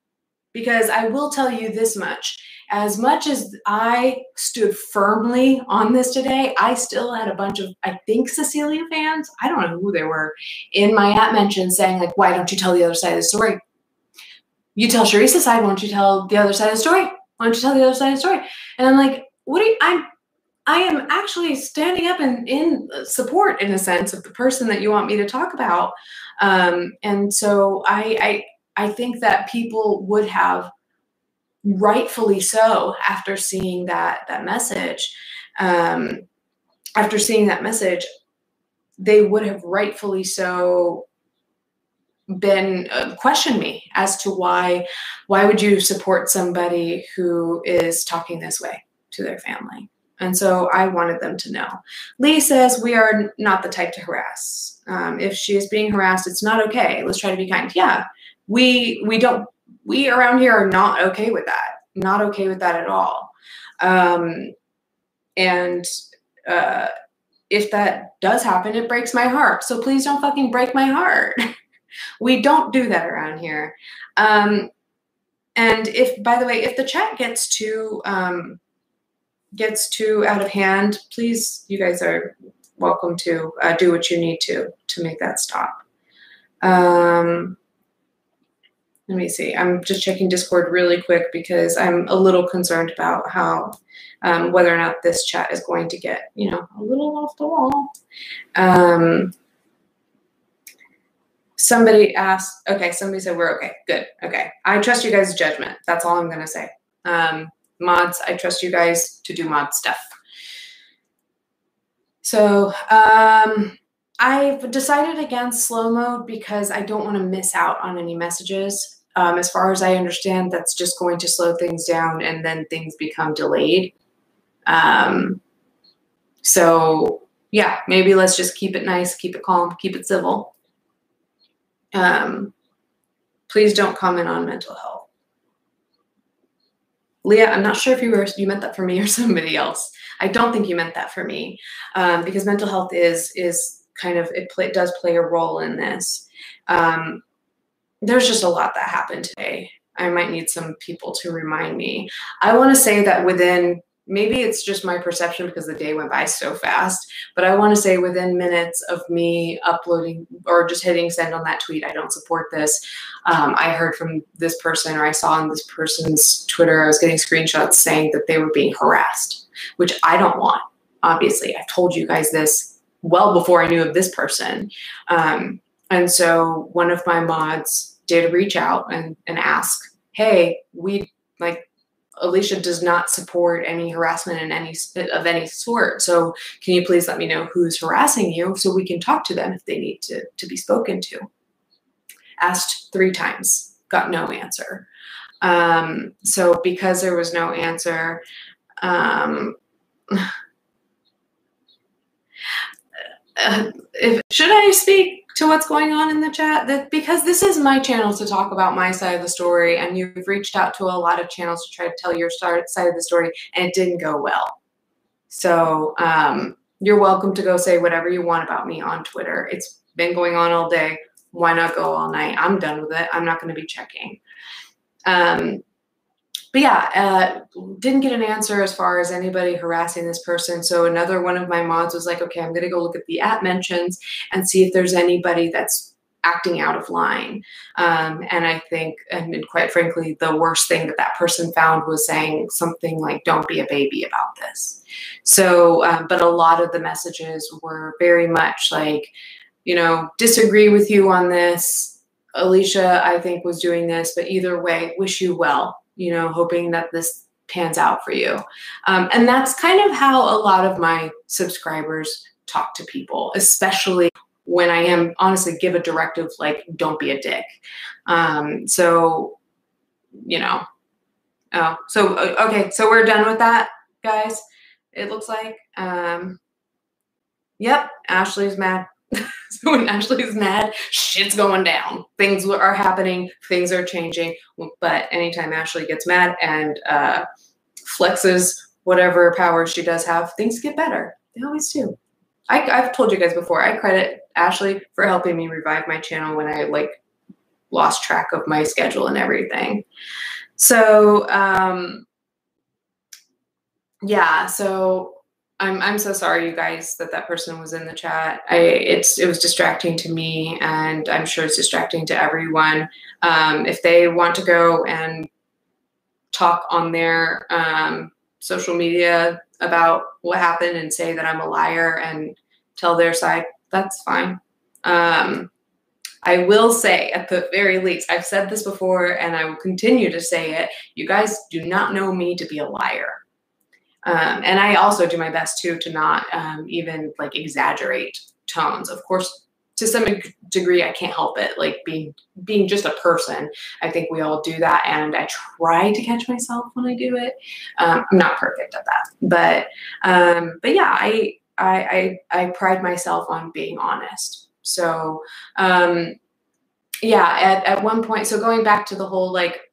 Because I will tell you this much as much as I stood firmly on this today, I still had a bunch of, I think, Cecilia fans, I don't know who they were, in my app mention saying, like, why don't you tell the other side of the story? You tell Cherisa's side, why don't you tell the other side of the story? Why don't you tell the other side of the story? And I'm like, what are you, I'm, I am actually standing up and in support, in a sense, of the person that you want me to talk about. Um, and so I, I, I think that people would have, rightfully so, after seeing that that message, um, after seeing that message, they would have rightfully so been uh, questioned me as to why why would you support somebody who is talking this way to their family and so I wanted them to know. Lee says we are not the type to harass. Um, if she is being harassed, it's not okay. Let's try to be kind. Yeah, we we don't we around here are not okay with that. Not okay with that at all. Um, and uh, if that does happen, it breaks my heart. So please don't fucking break my heart. we don't do that around here. Um, and if, by the way, if the chat gets too um, gets too out of hand, please, you guys are welcome to uh, do what you need to to make that stop. Um, let me see. I'm just checking Discord really quick because I'm a little concerned about how um, whether or not this chat is going to get you know a little off the wall. Um, somebody asked. Okay, somebody said we're okay. Good. Okay, I trust you guys' judgment. That's all I'm gonna say. Um, mods. I trust you guys to do mod stuff. So um, I've decided against slow mode because I don't want to miss out on any messages. Um, as far as I understand, that's just going to slow things down and then things become delayed. Um, so yeah, maybe let's just keep it nice, keep it calm, keep it civil. Um, please don't comment on mental health. Leah, I'm not sure if you were you meant that for me or somebody else. I don't think you meant that for me um, because mental health is is kind of it, play, it does play a role in this. Um, there's just a lot that happened today. I might need some people to remind me. I want to say that within maybe it's just my perception because the day went by so fast but i want to say within minutes of me uploading or just hitting send on that tweet i don't support this um, i heard from this person or i saw on this person's twitter i was getting screenshots saying that they were being harassed which i don't want obviously. I've told you guys this well before i knew of this person. Um, and so one of my mods did reach out and, and ask hey we like Alicia does not support any harassment in any of any sort. So can you please let me know who's harassing you so we can talk to them if they need to to be spoken to? Asked three times, got no answer. Um, so because there was no answer, um, uh, if, should I speak to what's going on in the chat? That because this is my channel to talk about my side of the story and you've reached out to a lot of channels to try to tell your side of the story and it didn't go well. So um, you're welcome to go say whatever you want about me on twitter. It's been going on all day. Why not go all night? I'm done with it. I'm not going to be checking. Um, but yeah, uh, didn't get an answer as far as anybody harassing this person. So another one of my mods was like, okay, I'm going to go look at the app mentions and see if there's anybody that's acting out of line. Um, and I think, and quite frankly, the worst thing that that person found was saying something like, don't be a baby about this. So, um, but a lot of the messages were very much like, you know, disagree with you on this. Alicia, I think, was doing this, but either way, wish you well you know, hoping that this pans out for you. Um, and that's kind of how a lot of my subscribers talk to people, especially when I am honestly give a directive like, don't be a dick. Um, so, you know, oh, so, uh, okay, so we're done with that, guys. It looks like, um, yep, Ashley's mad. so when Ashley's mad, shit's going down. Things are happening, things are changing. But anytime Ashley gets mad and uh, flexes whatever power she does have, things get better. They always do. I, I've told you guys before, I credit Ashley for helping me revive my channel when I like lost track of my schedule and everything. So, um, yeah, so I'm I'm so sorry, you guys, that that person was in the chat. I it's it was distracting to me, and I'm sure it's distracting to everyone. Um, if they want to go and talk on their um, social media about what happened and say that I'm a liar and tell their side, that's fine. Um, I will say, at the very least, I've said this before and I will continue to say it. You guys do not know me to be a liar. Um, and I also do my best too to not um, even like exaggerate tones. Of course, to some degree i can't help it like being being just a person. I think we all do that and i try to catch myself when i do it. Um, i'm not perfect at that but um, but yeah I, I i i pride myself on being honest. So um yeah at, at one point so going back to the whole like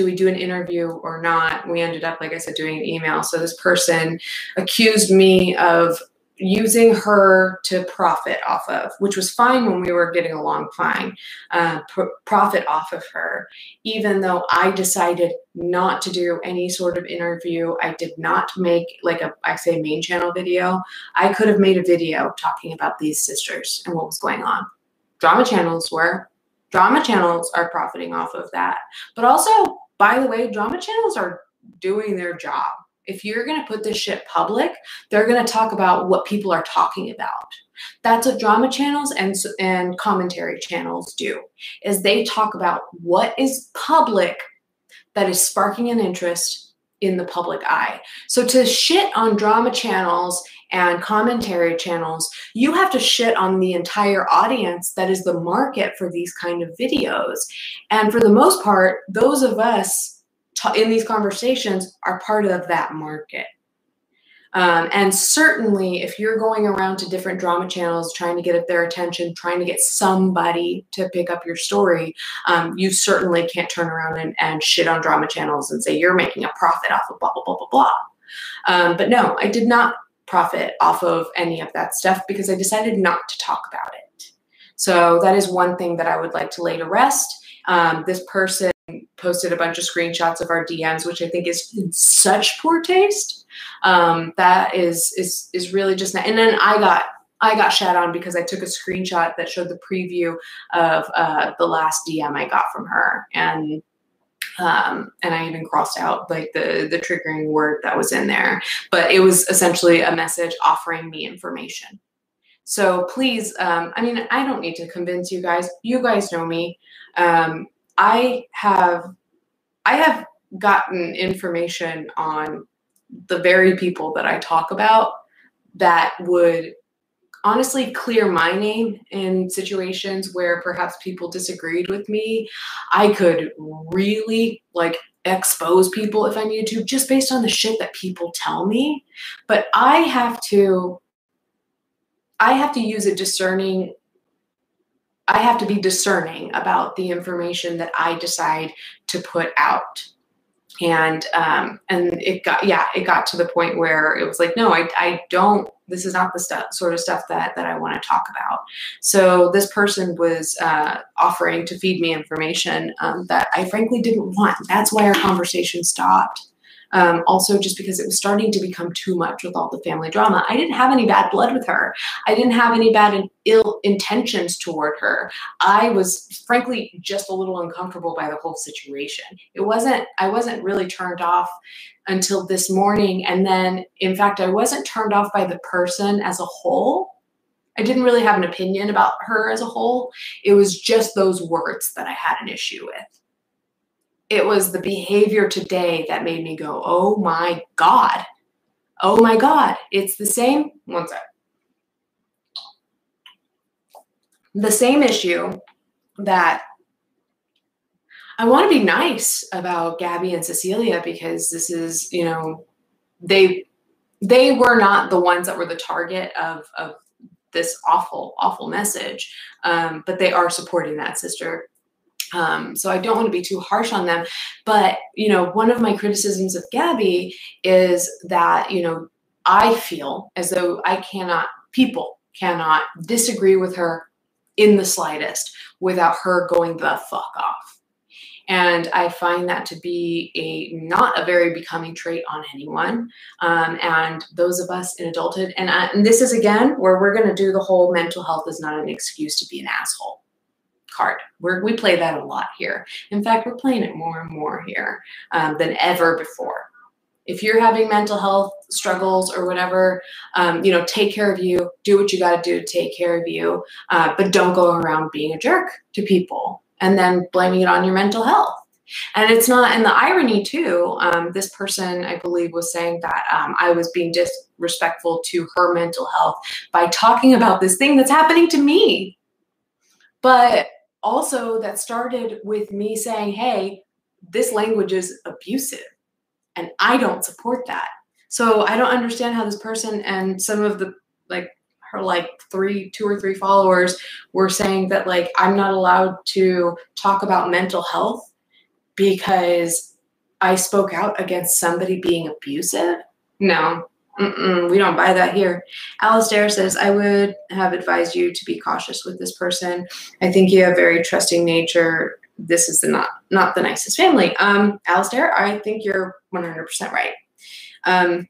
do we do an interview or not we ended up like i said doing an email so this person accused me of using her to profit off of, which was fine when we were getting along fine, uh, pr- profit off of her, even though I decided not to do any sort of interview. I did not make like a, I say main channel video. I could have made a video talking about these sisters and what was going on. Drama channels were, drama channels are profiting off of that. But also, by the way, drama channels are doing their job if you're going to put this shit public, they're going to talk about what people are talking about. That's what drama channels and and commentary channels do. Is they talk about what is public that is sparking an interest in the public eye. So to shit on drama channels and commentary channels, you have to shit on the entire audience that is the market for these kind of videos. And for the most part, those of us in these conversations are part of that market. Um, and certainly, if you're going around to different drama channels trying to get their attention, trying to get somebody to pick up your story, um, you certainly can't turn around and, and, shit on drama channels and say you're making a profit off of blah, blah, blah, blah, blah. Um, but no, I did not profit off of any of that stuff because I decided not to talk about it. So that is one thing that I would like to lay to rest. Um, this person posted a bunch of screenshots of our DMs, which I think is such poor taste. Um, that is is is really just not. And then I got I got shat on because I took a screenshot that showed the preview of uh, the last DM I got from her, and um, and I even crossed out like the the triggering word that was in there. But it was essentially a message offering me information. So please, um, I mean, I don't need to convince you guys. You guys know me. Um, I have I have gotten information on the very people that I talk about that would honestly clear my name in situations where perhaps people disagreed with me. I could really like expose people if I needed to just based on the shit that people tell me. But I have to I have to use a discerning I have to be discerning about the information that I decide to put out. And um, and it got yeah, it got to the point where it was like, no, I, I don't. This is not the stuff sort of stuff that that I want to talk about. So this person was uh, offering to feed me information um, that I frankly didn't want. That's why our conversation stopped. Um, also, just because it was starting to become too much with all the family drama. I didn't have any bad blood with her. I didn't have any bad and ill intentions toward her. I was frankly just a little uncomfortable by the whole situation. It wasn't, I wasn't really turned off until this morning. And then, in fact, I wasn't turned off by the person as a whole. I didn't really have an opinion about her as a whole. It was just those words that I had an issue with it was the behavior today that made me go, oh my God. Oh my God. It's the same. One sec. The same issue that I want to be nice about Gabbie and Cecilia because this is, you know, they they were not the ones that were the target of of this awful awful message um, but they are supporting that sister um, so I don't want to be too harsh on them. But, you know, one of my criticisms of Gabbie is that, you know, I feel as though I cannot, people cannot disagree with her in the slightest without her going the fuck off. And I find that to be a not a very becoming trait on anyone. Um, and those of us in adulthood, and, I, and this is again where we're going to do the whole mental health is not an excuse to be an asshole card. We're, we play that a lot here. In fact, we're playing it more and more here um, than ever before. if you're having mental health struggles or whatever, um, you know, take care of you. Do what you got to do to take care of you, uh, but don't go around being a jerk to people and then blaming it on your mental health. And it's not, and the irony too, um, this person, I believe, was saying that um, I was being disrespectful to her mental health by talking about this thing that's happening to me. But also, that started with me saying, hey, this language is abusive and I don't support that. So I don't understand how this person and some of the like her like three, two or three followers were saying that like I'm not allowed to talk about mental health because I spoke out against somebody being abusive. No, we don't buy that here. Alistair says, I would have advised you to be cautious with this person. I think you have a very trusting nature this is the not not the nicest family. Um, Alistair, I think you're 100% right. Um,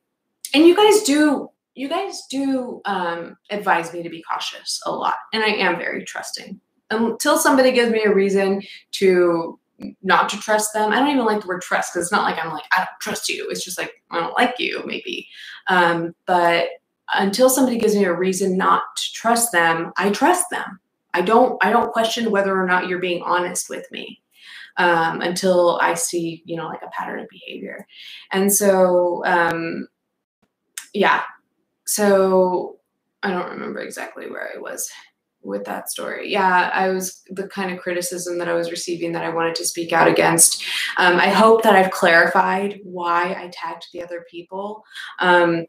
and you guys do you guys do um, advise me to be cautious a lot, and I am very trusting until somebody gives me a reason to not to trust them. I don't even like the word trust because it's not like I'm like I don't trust you. It's just like I don't like you, maybe. Um, but until somebody gives me a reason not to trust them, I trust them. I don't I don't question whether or not you're being honest with me um, until I see you know like a pattern of behavior, and so um, yeah, so I don't remember exactly where I was with that story. Yeah, I was the kind of criticism that I was receiving that I wanted to speak out against. Um, I hope that I've clarified why I tagged the other people. Um,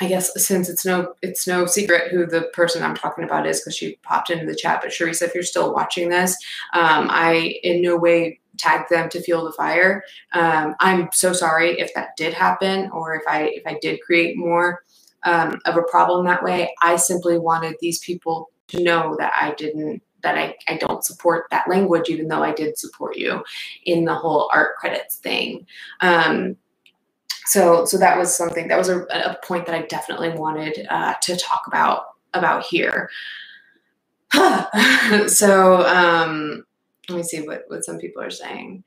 I guess since it's no it's no secret who the person I'm talking about is because she popped into the chat. But Cherisa, if you're still watching this, um, I in no way tagged them to fuel the fire. Um, I'm so sorry if that did happen or if I if I did create more um, of a problem that way. I simply wanted these people to know that I didn't that I, I don't support that language, even though I did support you in the whole art credits thing. Um, so so that was something that was a, a point that I definitely wanted uh, to talk about about here. so um, let me see what what some people are saying.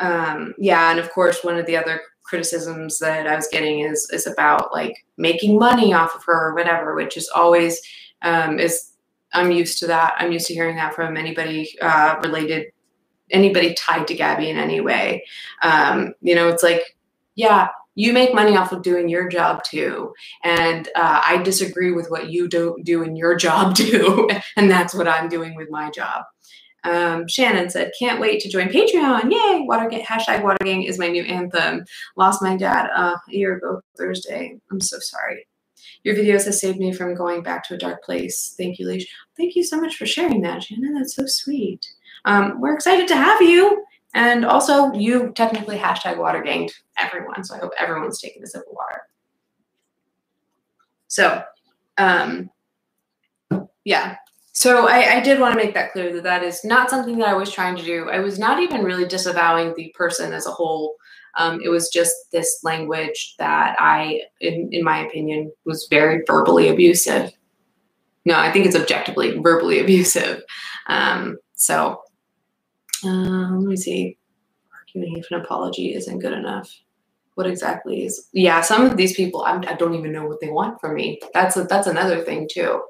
Um, yeah, and of course, one of the other criticisms that I was getting is is about like making money off of her or whatever, which is always um, is I'm used to that. I'm used to hearing that from anybody uh, related, anybody tied to Gabbie in any way. Um, you know, it's like, yeah, you make money off of doing your job too. And uh, I disagree with what you do, do in your job too. and that's what I'm doing with my job. Um, Shannon said, can't wait to join Patreon. Yay. Watergang, hashtag Watergang is my new anthem. Lost my dad uh, a year ago Thursday. I'm so sorry. Your videos have saved me from going back to a dark place. Thank you, Leesh. Thank you so much for sharing that, Shannon. That's so sweet. Um, we're excited to have you. And also, you technically hashtag water ganged everyone. So I hope everyone's taking a sip of water. So, um, yeah. So I, I did want to make that clear that that is not something that I was trying to do. I was not even really disavowing the person as a whole. Um, it was just this language that I, in, in my opinion, was very verbally abusive. No, I think it's objectively verbally abusive. Um, so um, let me see. Arguing if an apology isn't good enough. What exactly is? Yeah, some of these people, I'm, I do not even know what they want from me. That's a, that's another thing too.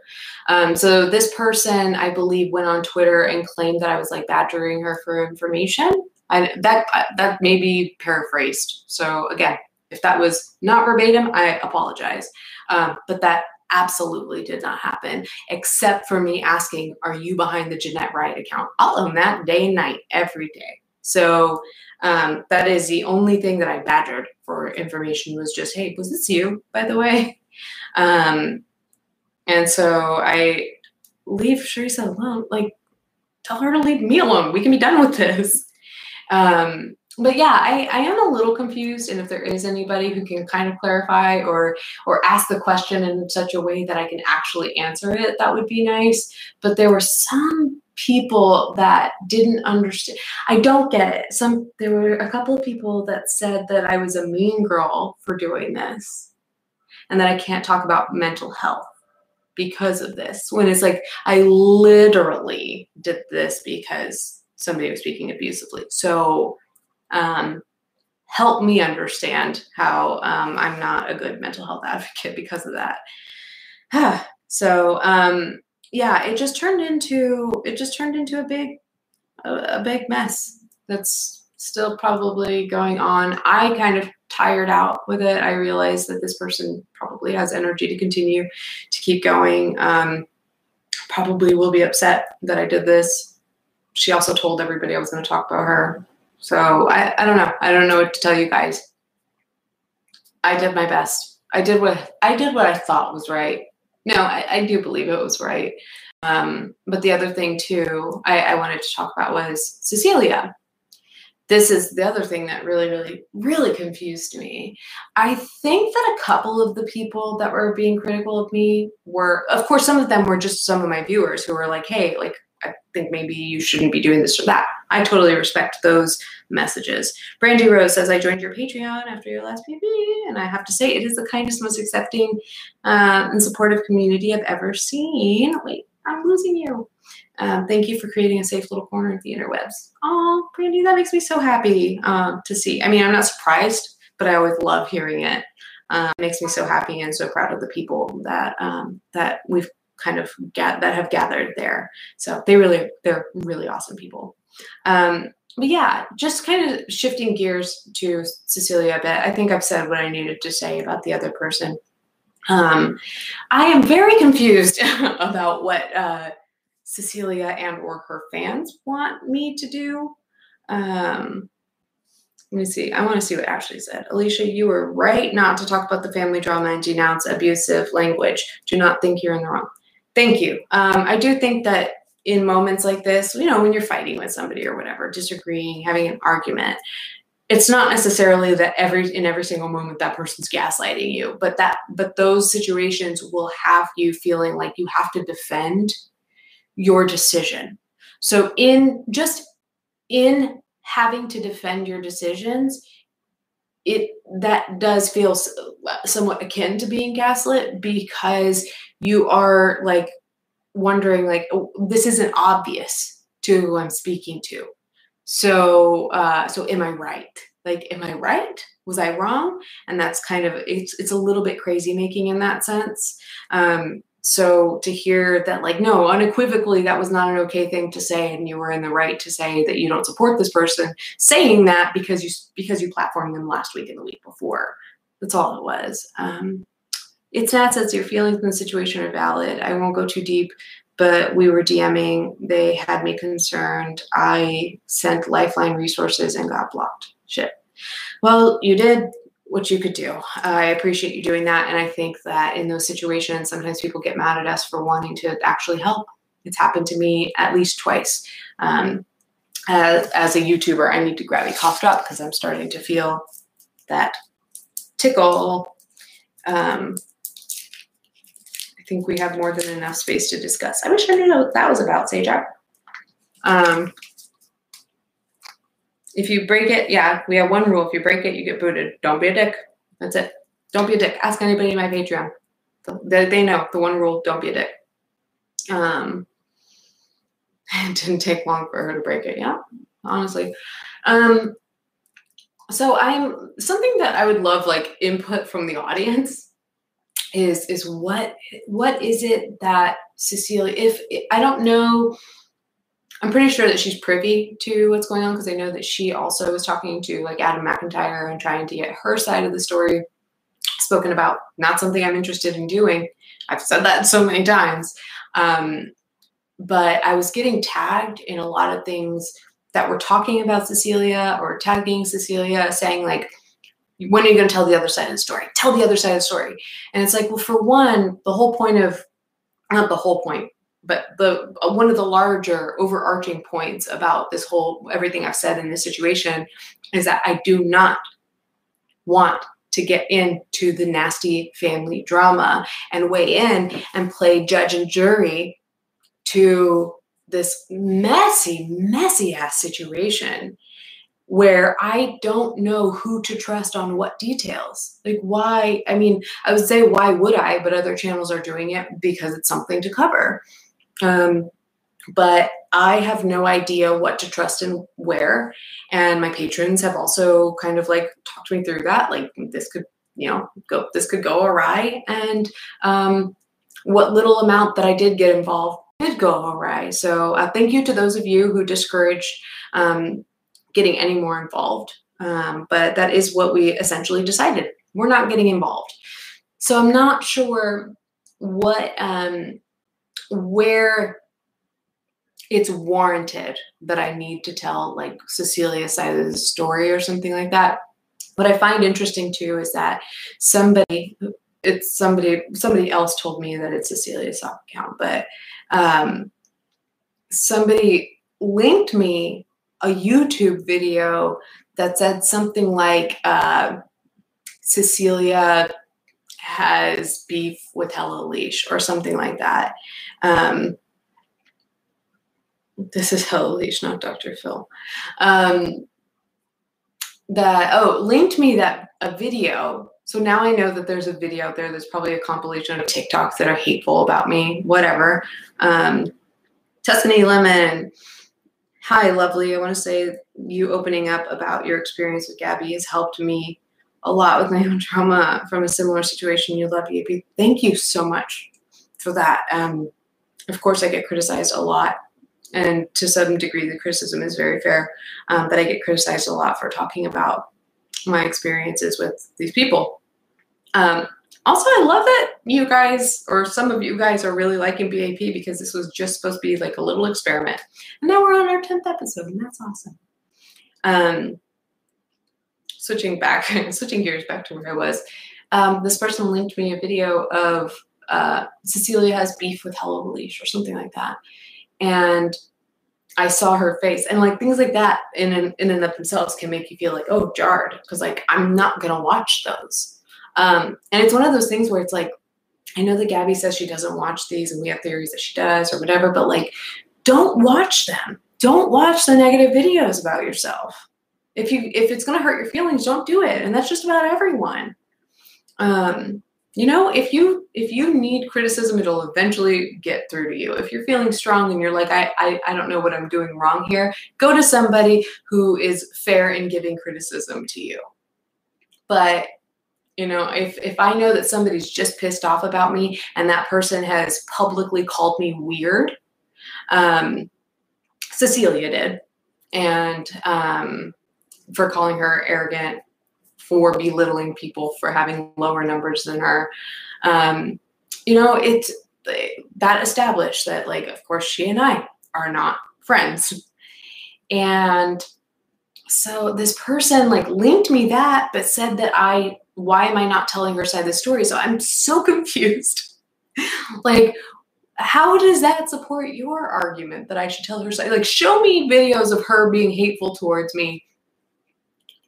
Um, so this person, I believe, went on Twitter and claimed that I was like badgering her for information. I, that that may be paraphrased. So again, if that was not verbatim, I apologize. Um, but that absolutely did not happen, except for me asking, Are you behind the Jeanette Riot account? I'll own that day and night, every day. So um, that is the only thing that I badgered for information was just, Hey, was this you, by the way? Um, and so I leave Cherisa alone, like, tell her to leave me alone. We can be done with this. Um, but yeah, I, I am a little confused, and if there is anybody who can kind of clarify or or ask the question in such a way that I can actually answer it, that would be nice. But there were some people that didn't understand. I don't get it. Some there were a couple of people that said that I was a mean girl for doing this, and that I can't talk about mental health because of this. When it's like I literally did this because somebody was speaking abusively. So um, help me understand how um, I'm not a good mental health advocate because of that. so um, yeah, it just turned into it just turned into a big a, a big mess. That's still probably going on. I kind of tired out with it. I realized that this person probably has energy to continue to keep going. Um, probably will be upset that I did this. She also told everybody I was going to talk about her. So I, I don't know. I don't know what to tell you guys. I did my best. I did what I did what I thought was right. No, I, I do believe it was right. Um, but the other thing too, I, I wanted to talk about was Cecilia this is the other thing that really, really, really confused me. I think that a couple of the people that were being critical of me were, of course, some of them were just some of my viewers who were like, hey, like, think maybe you shouldn't be doing this or that. I totally respect those messages. Brandy Rose says, I joined your Patreon after your last PB, and I have to say, it is the kindest, most accepting uh, and supportive community I've ever seen. Wait, I'm losing you. Um, thank you for creating a safe little corner of the interwebs. Oh, Brandy, that makes me so happy um, to see. I mean, I'm not surprised, but I always love hearing it. It makes me so happy and so proud of the people that um, that we've kind of get that have gathered there. So they really they're really awesome people. Um, but yeah, just kind of shifting gears to Cecilia a bit. I think I've said what I needed to say about the other person. Um, I am very confused about what uh, Cecilia and or her fans want me to do. Um, let me see. I want to see what Ashley said. Alicia, you were right not to talk about the family drama and denounce abusive language. Do not think you're in the wrong. Thank you. Um, I do think that in moments like this, you know, when you're fighting with somebody or whatever, disagreeing, having an argument, it's not necessarily that every in every single moment that person's gaslighting you, but that but those situations will have you feeling like you have to defend your decision. So in just in having to defend your decisions, it that does feel somewhat akin to being gaslit because you are like wondering like oh, this isn't obvious to who I'm speaking to. So uh so am I right? Like am I right? Was I wrong? And that's kind of it's it's a little bit crazy making in that sense. Um so to hear that like no unequivocally that was not an okay thing to say and you were in the right to say that you don't support this person saying that because you because you platformed them last week and the week before that's all it was um, it's not that your feelings in the situation are valid i won't go too deep but we were dming they had me concerned i sent lifeline resources and got blocked shit well you did what you could do. I appreciate you doing that. And I think that in those situations, sometimes people get mad at us for wanting to actually help. It's happened to me at least twice. Um, as, as a YouTuber, I need to grab a cough drop because I'm starting to feel that tickle. Um, think we have more than enough space to discuss. I wish I knew what that was about, Sage. Um, if you break it, yeah, we have one rule. If you break it, you get booted. Don't be a dick. That's it. Don't be a dick. Ask anybody in my Patreon. They, they know the one rule. Don't be a dick. Um, it didn't take long for her to break it. Yeah, honestly. Um, so I'm something that I would love like input from the audience is is what what is it that Cecilia if I don't know I'm pretty sure that she's privy to what's going on because I know that she also was talking to like Adam McIntyre and trying to get her side of the story spoken about. Not something I'm interested in doing. I've said that so many times. Um, but I was getting tagged in a lot of things that were talking about Cecilia or tagging Cecilia, saying like, when are you going to tell the other side of the story? Tell the other side of the story. And it's like, well, for one, the whole point of, not the whole point, but the uh, one of the larger overarching points about this whole everything I've said in this situation is that I do not want to get into the nasty family drama and weigh in and play judge and jury to this messy, messy ass situation where I don't know who to trust on what details. Like, why? I mean, I would say, why would I? But other channels are doing it because it's something to cover. Um, but I have no idea what to trust and where. And my patrons have also kind of like talked me through that. Like this could, you know, go this could go awry. And um, what little amount that I did get involved did go awry. So uh, thank you to those of you who discouraged um, getting any more involved. Um, but that is what we essentially decided. We're not getting involved. So I'm not sure what um, where it's warranted that I need to tell like of the story or something like that. What I find interesting too is that somebody it's somebody somebody else told me that it's Cecilia's account, but um, somebody linked me a YouTube video that said something like uh, Cecilia has beef with Hello Leesh or something like that. Um, this is Hello Leesh, not Dr. Phil. Um, that oh, linked me that a video. So now I know that there's a video out there. There's probably a compilation of TikToks that are hateful about me. Whatever. Um, Tuscany Lemon. Hi, lovely. I want to say you opening up about your experience with Gabbie has helped me a lot with my own trauma from a similar situation. You love Gabbie. Thank you so much for that. Um, of course, I get criticized a lot and to some degree the criticism is very fair um, but i get criticized a lot for talking about my experiences with these people um, also i love that you guys or some of you guys are really liking bap because this was just supposed to be like a little experiment. And now we're on our 10th episode and that's awesome. Um, switching back switching gears back to where i was um, this person linked me a video of uh, cecilia has beef with hello leesh or something like that. And I saw her face and like things like that in and, in and of themselves can make you feel like oh jarred because like I'm not gonna watch those. Um, and it's one of those things where it's like I know that Gabbie says she doesn't watch these and we have theories that she does or whatever, but like don't watch them. Don't watch the negative videos about yourself. If you if it's gonna hurt your feelings, don't do it. And that's just about everyone. Um, you know if you if you need criticism it'll eventually get through to you if you're feeling strong and you're like I, I i don't know what i'm doing wrong here go to somebody who is fair in giving criticism to you but you know if if i know that somebody's just pissed off about me and that person has publicly called me weird um cecilia did and um for calling her arrogant for belittling people for having lower numbers than her. Um, you know, it's that established that, like, of course, she and I are not friends. And so this person like linked me that, but said that I, why am I not telling her side of the story? So I'm so confused. like, how does that support your argument that I should tell her side? Like, show me videos of her being hateful towards me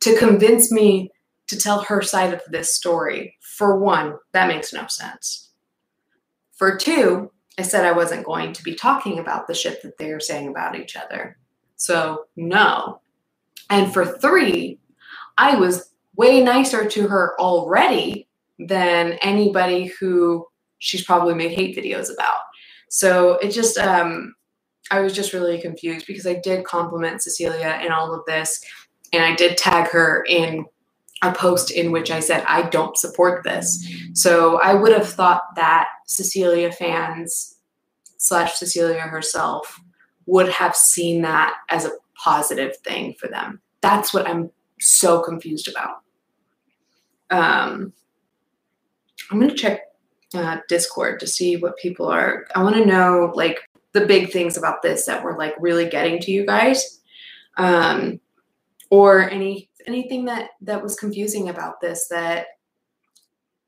to convince me to tell her side of this story. For one, that makes no sense. For two, I said I wasn't going to be talking about the shit that they are saying about each other. So, no. And for three, I was way nicer to her already than anybody who she's probably made hate videos about. So it just, um, I was just really confused because I did compliment Cecilia in all of this and I did tag her in a post in which I said, I don't support this. So I would have thought that Cecilia fans slash Cecilia herself would have seen that as a positive thing for them. That's what I'm so confused about. Um, I'm going to check uh, Discord to see what people are. I want to know like the big things about this that were like really getting to you guys, um, or any anything that that was confusing about this that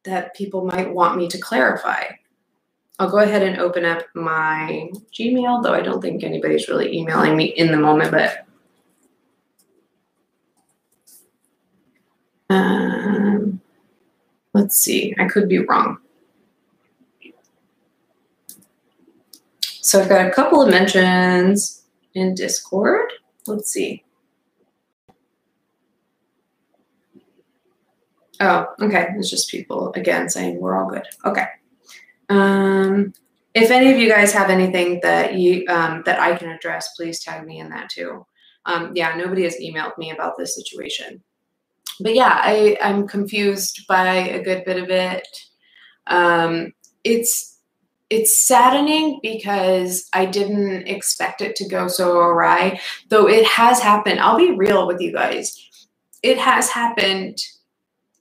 that people might want me to clarify. I'll go ahead and open up my Gmail, though I don't think anybody's really emailing me in the moment, but um, let's see, I could be wrong. So I've got a couple of mentions in Discord. Let's see. Oh, okay. It's just people again saying we're all good. Okay. Um, if any of you guys have anything that you um, that I can address, please tag me in that too. Um, yeah, nobody has emailed me about this situation, but yeah, I I'm confused by a good bit of it. Um, it's it's saddening because I didn't expect it to go so awry, though it has happened. I'll be real with you guys. It has happened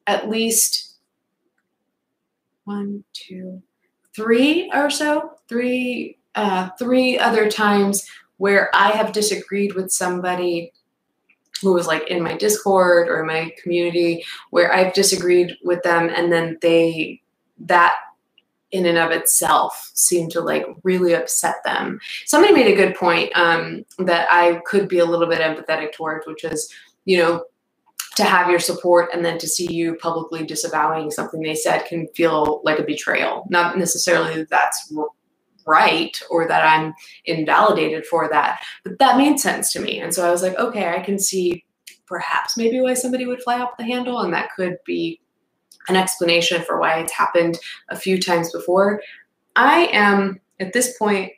at least one, two, three or so, three, uh, three other times where I have disagreed with somebody who was like in my Discord or my community where I've disagreed with them and then they that in and of itself seemed to like really upset them. Somebody made a good point um, that I could be a little bit empathetic towards, which is, you know, to have your support and then to see you publicly disavowing something they said can feel like a betrayal. Not necessarily that that's right or that I'm invalidated for that, but that made sense to me. And so I was like, okay, I can see perhaps maybe why somebody would fly off the handle, and that could be an explanation for why it's happened a few times before. I am at this point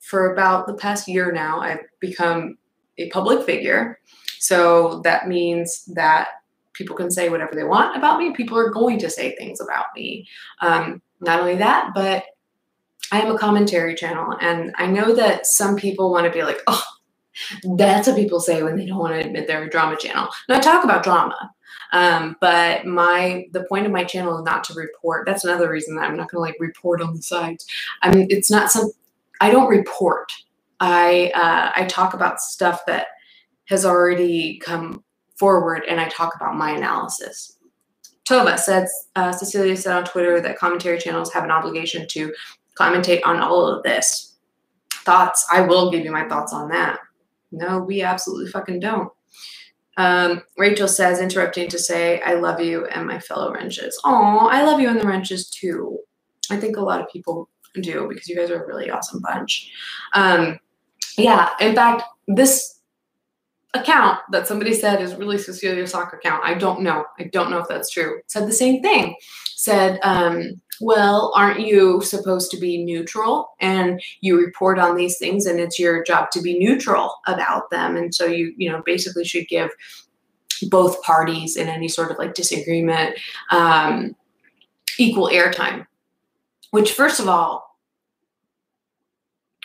for about the past year now, I've become a public figure. So that means that people can say whatever they want about me. People are going to say things about me. Um, not only that, but I am a commentary channel. And I know that some people want to be like, oh, that's what people say when they don't want to admit they're a drama channel. Now I talk about drama. Um, but my the point of my channel is not to report. That's another reason that I'm not going to like report on the sides. I mean, it's not some. I don't report. I uh, I talk about stuff that has already come forward, and I talk about my analysis. Tova said, uh, Cecilia said on Twitter that commentary channels have an obligation to commentate on all of this. Thoughts? I will give you my thoughts on that. No, we absolutely fucking don't. Um, Rachel says, interrupting to say, I love you and my fellow wrenches. Oh, I love you and the wrenches too. I think a lot of people do because you guys are a really awesome bunch. Um, yeah, in fact, this account that somebody said is really Cecilia soccer account. I don't know. I don't know if that's true. Said the same thing. Said, um, well, aren't you supposed to be neutral and you report on these things and it's your job to be neutral about them. And so you, you know, basically should give both parties in any sort of like disagreement um, equal airtime. Which, first of all,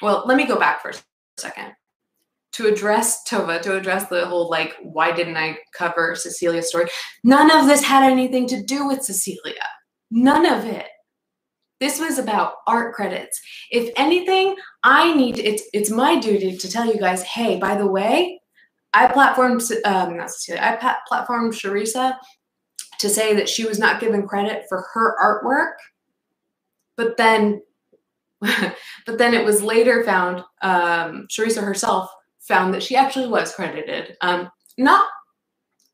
well, let me go back for a second to address Tova, to address the whole like, why didn't I cover Cecilia's story? None of this had anything to do with Cecilia. None of it. This was about art credits. If anything, I need it's it's my duty to tell you guys, hey, by the way, I platformed um, not I platformed Cherisa to say that she was not given credit for her artwork, but then but then it was later found um, Cherisa herself found that she actually was credited. Um, not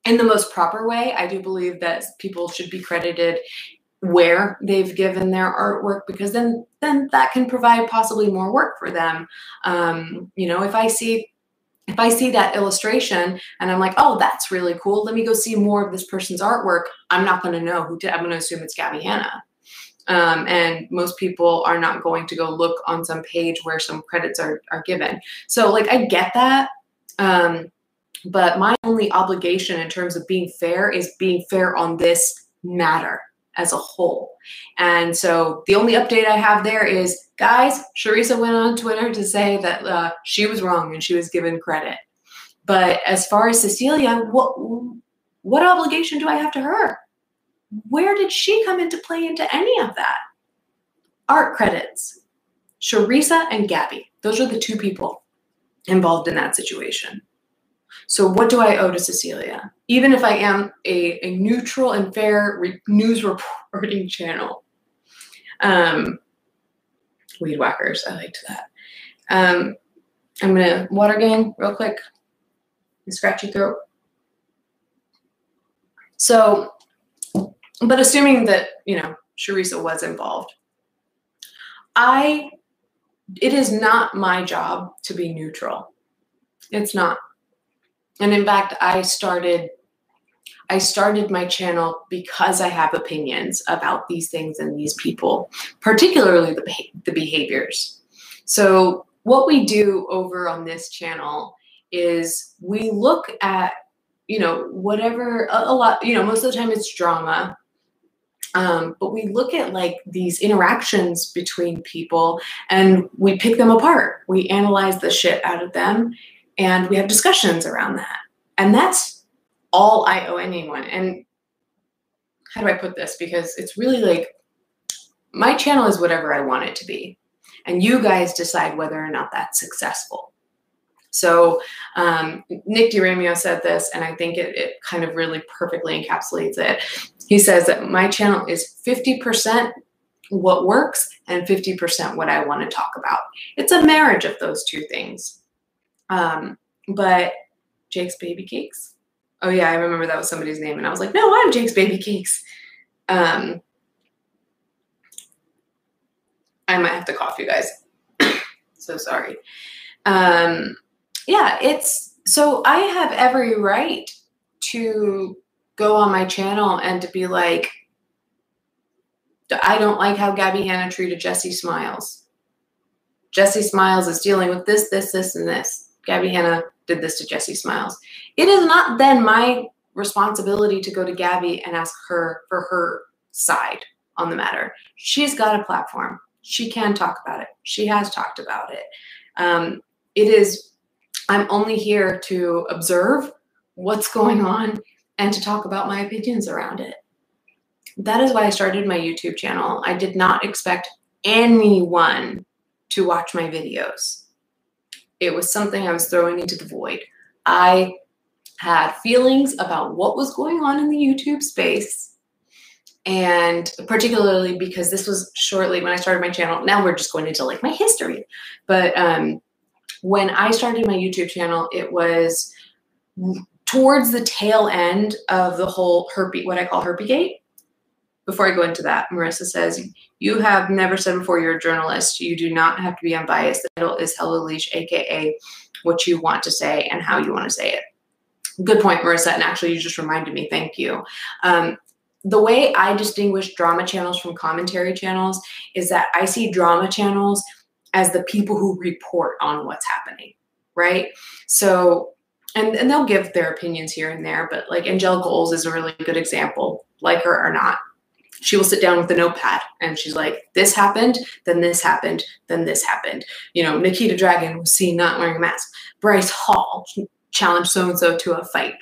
in the most proper way. I do believe that people should be credited where they've given their artwork because then then that can provide possibly more work for them. Um, you know, if I see if I see that illustration and I'm like, oh, that's really cool. Let me go see more of this person's artwork. I'm not going to know who did. I'm going to assume it's Gabbie Hanna. Um, and most people are not going to go look on some page where some credits are, are given. So, like, I get that. Um, but my only obligation in terms of being fair is being fair on this matter as a whole. And so the only update I have there is guys, Cherisa went on Twitter to say that uh, she was wrong and she was given credit. But as far as Cecilia, what what obligation do I have to her? Where did she come into play into any of that? Art credits. Cherisa and Gabbie. Those are the two people involved in that situation. So, what do I owe to Cecilia? Even if I am a, a neutral and fair re- news reporting channel. Um, weed whackers, I liked that. Um, I'm gonna water gang real quick. and scratch your throat. So, but assuming that you know Cherisa was involved, I it is not my job to be neutral. It's not. And in fact, I started, I started my channel because I have opinions about these things and these people, particularly the, the behaviors. So, what we do over on this channel is we look at, you know, whatever, a, a lot, you know, most of the time it's drama. Um, but we look at like these interactions between people and we pick them apart. We analyze the shit out of them and we have discussions around that. And that's all I owe anyone. And how do I put this? Because it's really like my channel is whatever I want it to be. And you guys decide whether or not that's successful. So um, Nick DiRamio said this, and I think it, it kind of really perfectly encapsulates it. He says that my channel is 50% what works and 50% what I want to talk about. It's a marriage of those two things. Um, but Jake's Baby Cakes. Oh yeah, I remember that was somebody's name, and I was like, no, I'm Jake's Baby Cakes. Um, I might have to cough, you guys. so sorry. Um, yeah, it's so I have every right to go on my channel and to be like, I don't like how Gabbie Hanna treated Jesse Smiles. Jesse Smiles is dealing with this, this, this, and this. Gabbie Hanna did this to Jesse Smiles. It is not then my responsibility to go to Gabbie and ask her for her side on the matter. She's got a platform. She can talk about it. She has talked about it. Um, it is, I'm only here to observe what's going on and to talk about my opinions around it. That is why I started my YouTube channel. I did not expect anyone to watch my videos. It was something I was throwing into the void. I had feelings about what was going on in the YouTube space. And particularly because this was shortly when I started my channel. Now we're just going into like my history. But um, when I started my YouTube channel, it was towards the tail end of the whole herpy, what I call herpygate before I go into that, Marissa says, You have never said before you're a journalist. You do not have to be unbiased. The title is Hello Leesh, aka what you want to say and how you want to say it. Good point, Marissa. And actually, you just reminded me. Thank you. Um, the way I distinguish drama channels from commentary channels is that I see drama channels as the people who report on what's happening, right? So, and, and they'll give their opinions here and there, but like Angelica Oles is a really good example, like her or not she will sit down with a notepad and she's like, this happened, then this happened, then this happened. You know, Nikita Dragon was seen not wearing a mask. Bryce Hall challenged so and so to a fight.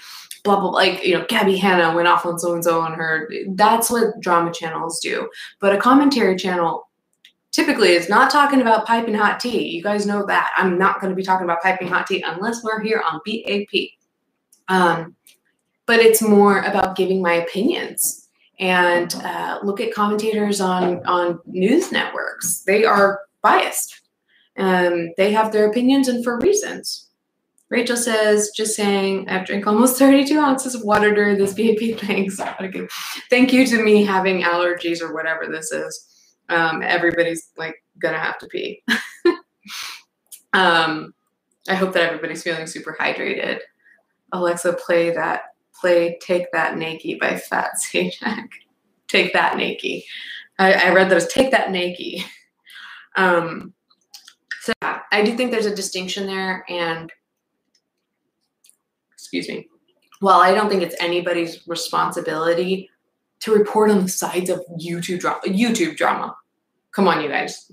Blah, blah, blah. Like, you know, Gabbie Hanna went off on so and so on her. That's what drama channels do. But a commentary channel typically is not talking about piping hot tea. You guys know that. I'm not going to be talking about piping hot tea unless we're here on BAP. Um, but it's more about giving my opinions and uh, look at commentators on on news networks. They are biased. Um, they have their opinions and for reasons. Rachel says, just saying, I've drank almost 32 ounces of water during this BAP. Thanks. Okay. Thank you to me having allergies or whatever this is. Um, everybody's like gonna have to pee. um, I hope that everybody's feeling super hydrated. Alexa, play that play Take That Nakey by Fat Sajak. Take That Nakey. I, I read those Take That Nakey. Um, so yeah, I do think there's a distinction there. And excuse me. Well, I don't think it's anybody's responsibility to report on the sides of YouTube drama. YouTube drama. Come on, you guys.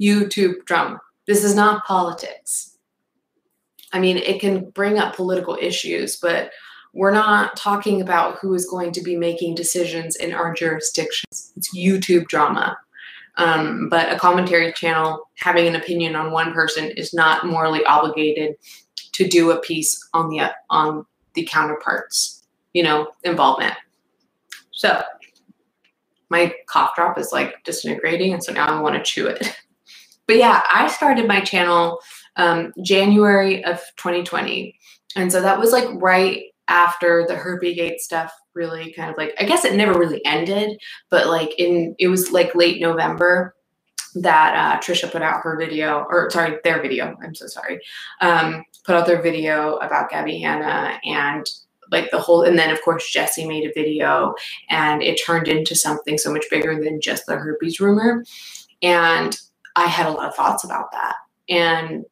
YouTube drama. This is not politics. I mean, it can bring up political issues, but we're not talking about who is going to be making decisions in our jurisdictions. It's YouTube drama. Um, but a commentary channel having an opinion on one person is not morally obligated to do a piece on the on the counterparts, you know, involvement. So my cough drop is like disintegrating, and so now I want to chew it. But yeah, I started my channel um, January of 2020, and so that was like right after the Herpygate stuff really kind of like I guess it never really ended, but like in it was like late November that uh, Trisha put out her video, or sorry, their video. I'm so sorry. Um, put out their video about Gabbie Hanna, and like the whole and then of course Jesse made a video and it turned into something so much bigger than just the herpes rumor and I had a lot of thoughts about that and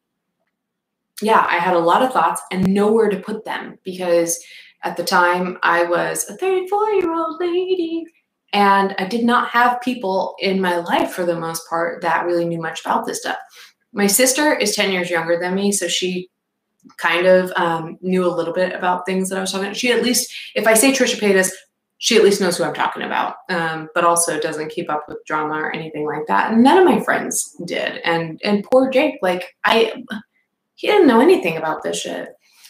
yeah I had a lot of thoughts and nowhere to put them because at the time I was a 34 year old lady and I did not have people in my life for the most part that really knew much about this stuff. My sister is 10 years younger than me, so she kind of um, knew a little bit about things that I was talking about. She at least, if I say Trisha Paytas, she at least knows who I'm talking about, um, but also doesn't keep up with drama or anything like that. And none of my friends did. And and poor Jake, like I, he didn't know anything about this shit.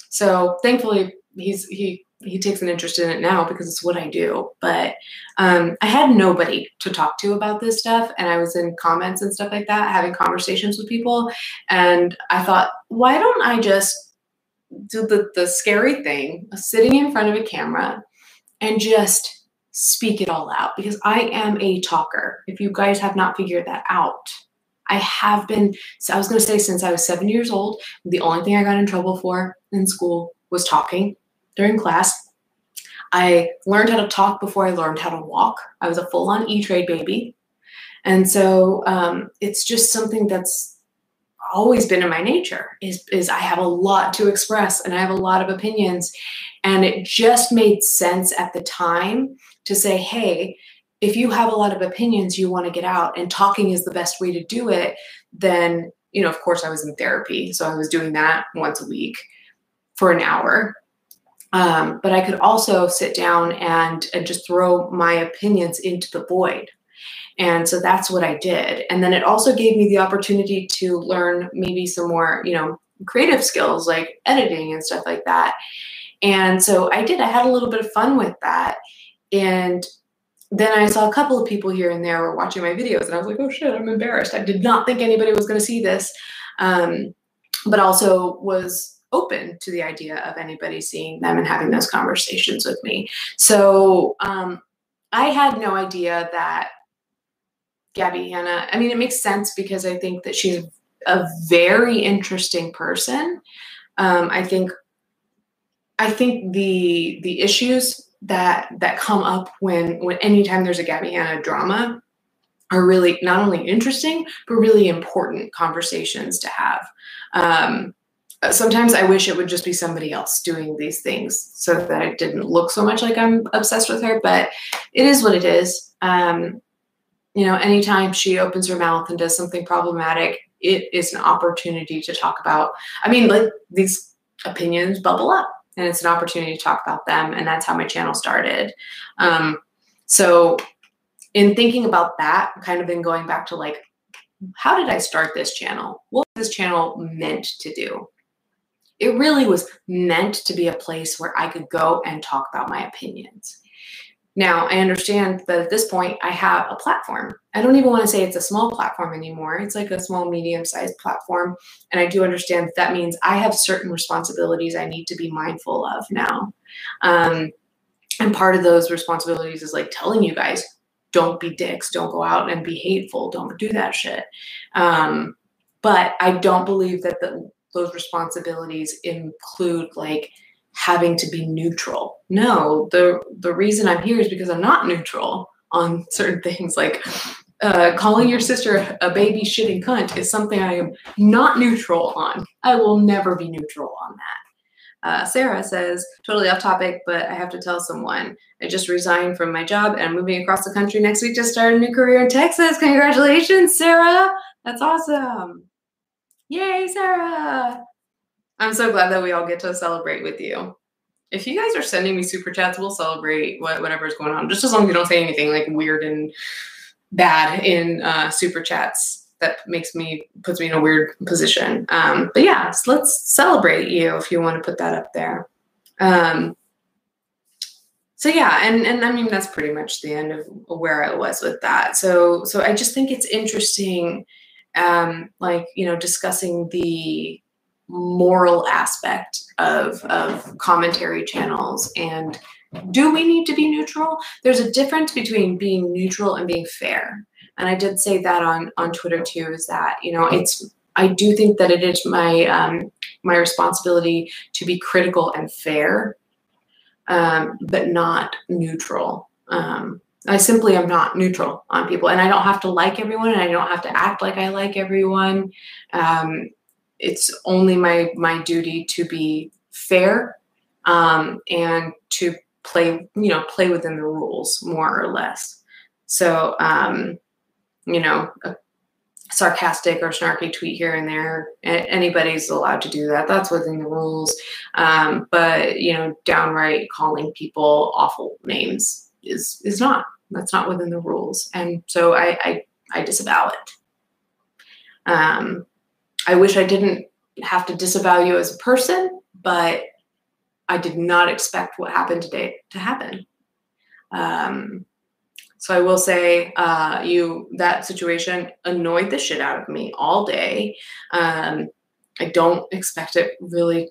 So thankfully, he's he he takes an interest in it now because it's what I do. But um, I had nobody to talk to about this stuff, and I was in comments and stuff like that, having conversations with people, and I thought, why don't I just do the the scary thing of sitting in front of a camera and just speak it all out because I am a talker. If you guys have not figured that out. I have been, so I was going to say since I was seven years old, the only thing I got in trouble for in school was talking during class. I learned how to talk before I learned how to walk. I was a full on E Trade baby. And so um, it's just something that's always been in my nature is, is I have a lot to express and I have a lot of opinions. And it just made sense at the time to say, hey, if you have a lot of opinions you want to get out and talking is the best way to do it, then, you know, of course I was in therapy. So I was doing that once a week for an hour um, but I could also sit down and, and just throw my opinions into the void. And so that's what I did. And then it also gave me the opportunity to learn maybe some more, you know, creative skills like editing and stuff like that. And so I did. I had a little bit of fun with that. And then I saw a couple of people here and there were watching my videos, and I was like, oh shit, I'm embarrassed. I did not think anybody was going to see this. Um, but also was open to the idea of anybody seeing them and having those conversations with me. So um, I had no idea that Gabbie Hanna, I mean, it makes sense because I think that she's a very interesting person. Um, I think I think the the issues that that come up when when anytime there's a Gabbie Hanna drama are really not only interesting but really important conversations to have. Um, sometimes I wish it would just be somebody else doing these things so that it didn't look so much like I'm obsessed with her, but it is what it is. Um, you know, anytime she opens her mouth and does something problematic, it is an opportunity to talk about. I mean, like these opinions bubble up and it's an opportunity to talk about them. And that's how my channel started. Um, so, in thinking about that, kind of been going back to like, how did I start this channel? What was this channel meant to do? It really was meant to be a place where I could go and talk about my opinions. Now, I understand that at this point I have a platform. I don't even want to say it's a small platform anymore. It's like a small, medium sized platform. And I do understand that, that means I have certain responsibilities I need to be mindful of now. Um, and part of those responsibilities is like telling you guys don't be dicks, don't go out and be hateful, don't do that shit. Um, but I don't believe that the those responsibilities include like having to be neutral. No, the the reason I'm here is because I'm not neutral on certain things like uh, calling your sister a baby shitting cunt is something I am not neutral on. I will never be neutral on that. Uh, Sarah says, totally off topic, but I have to tell someone. I just resigned from my job and I'm moving across the country next week to start a new career in Texas. Congratulations, Sarah. That's awesome. Yay, Sarah! I'm so glad that we all get to celebrate with you. If you guys are sending me super chats, we'll celebrate what, whatever's going on. Just as long as you don't say anything like weird and bad in uh, super chats. That makes me puts me in a weird position. Um, but yeah, so let's celebrate you if you want to put that up there. Um, so yeah, and and I mean that's pretty much the end of where I was with that. So so I just think it's interesting um, like you know discussing the moral aspect of of commentary channels and do we need to be neutral there's a difference between being neutral and being fair and i did say that on on twitter too is that you know it's i do think that it is my um, my responsibility to be critical and fair um, but not neutral. Um, I simply am not neutral on people, and I don't have to like everyone, and I don't have to act like I like everyone. Um, it's only my my duty to be fair um, and to play, you know, play within the rules more or less. So, um, you know, a sarcastic or snarky tweet here and there, anybody's allowed to do that. That's within the rules. Um, but you know, downright calling people awful names is is not. That's not within the rules, and so I I, I disavow it. Um, I wish I didn't have to disavow you as a person, but I did not expect what happened today to happen. Um, so I will say, uh, you that situation annoyed the shit out of me all day. Um, I don't expect it really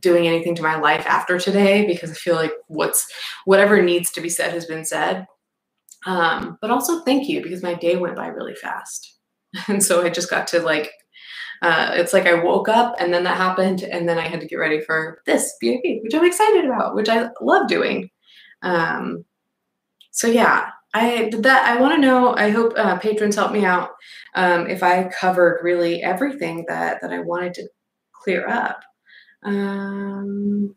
doing anything to my life after today because I feel like what's whatever needs to be said has been said. Um, but also thank you because my day went by really fast, and so I just got to like uh, it's like I woke up and then that happened, and then I had to get ready for this BAP, which I'm excited about, which I love doing. Um, so yeah, I did that. I want to know. I hope uh, patrons help me out um, if I covered really everything that that I wanted to clear up. Um,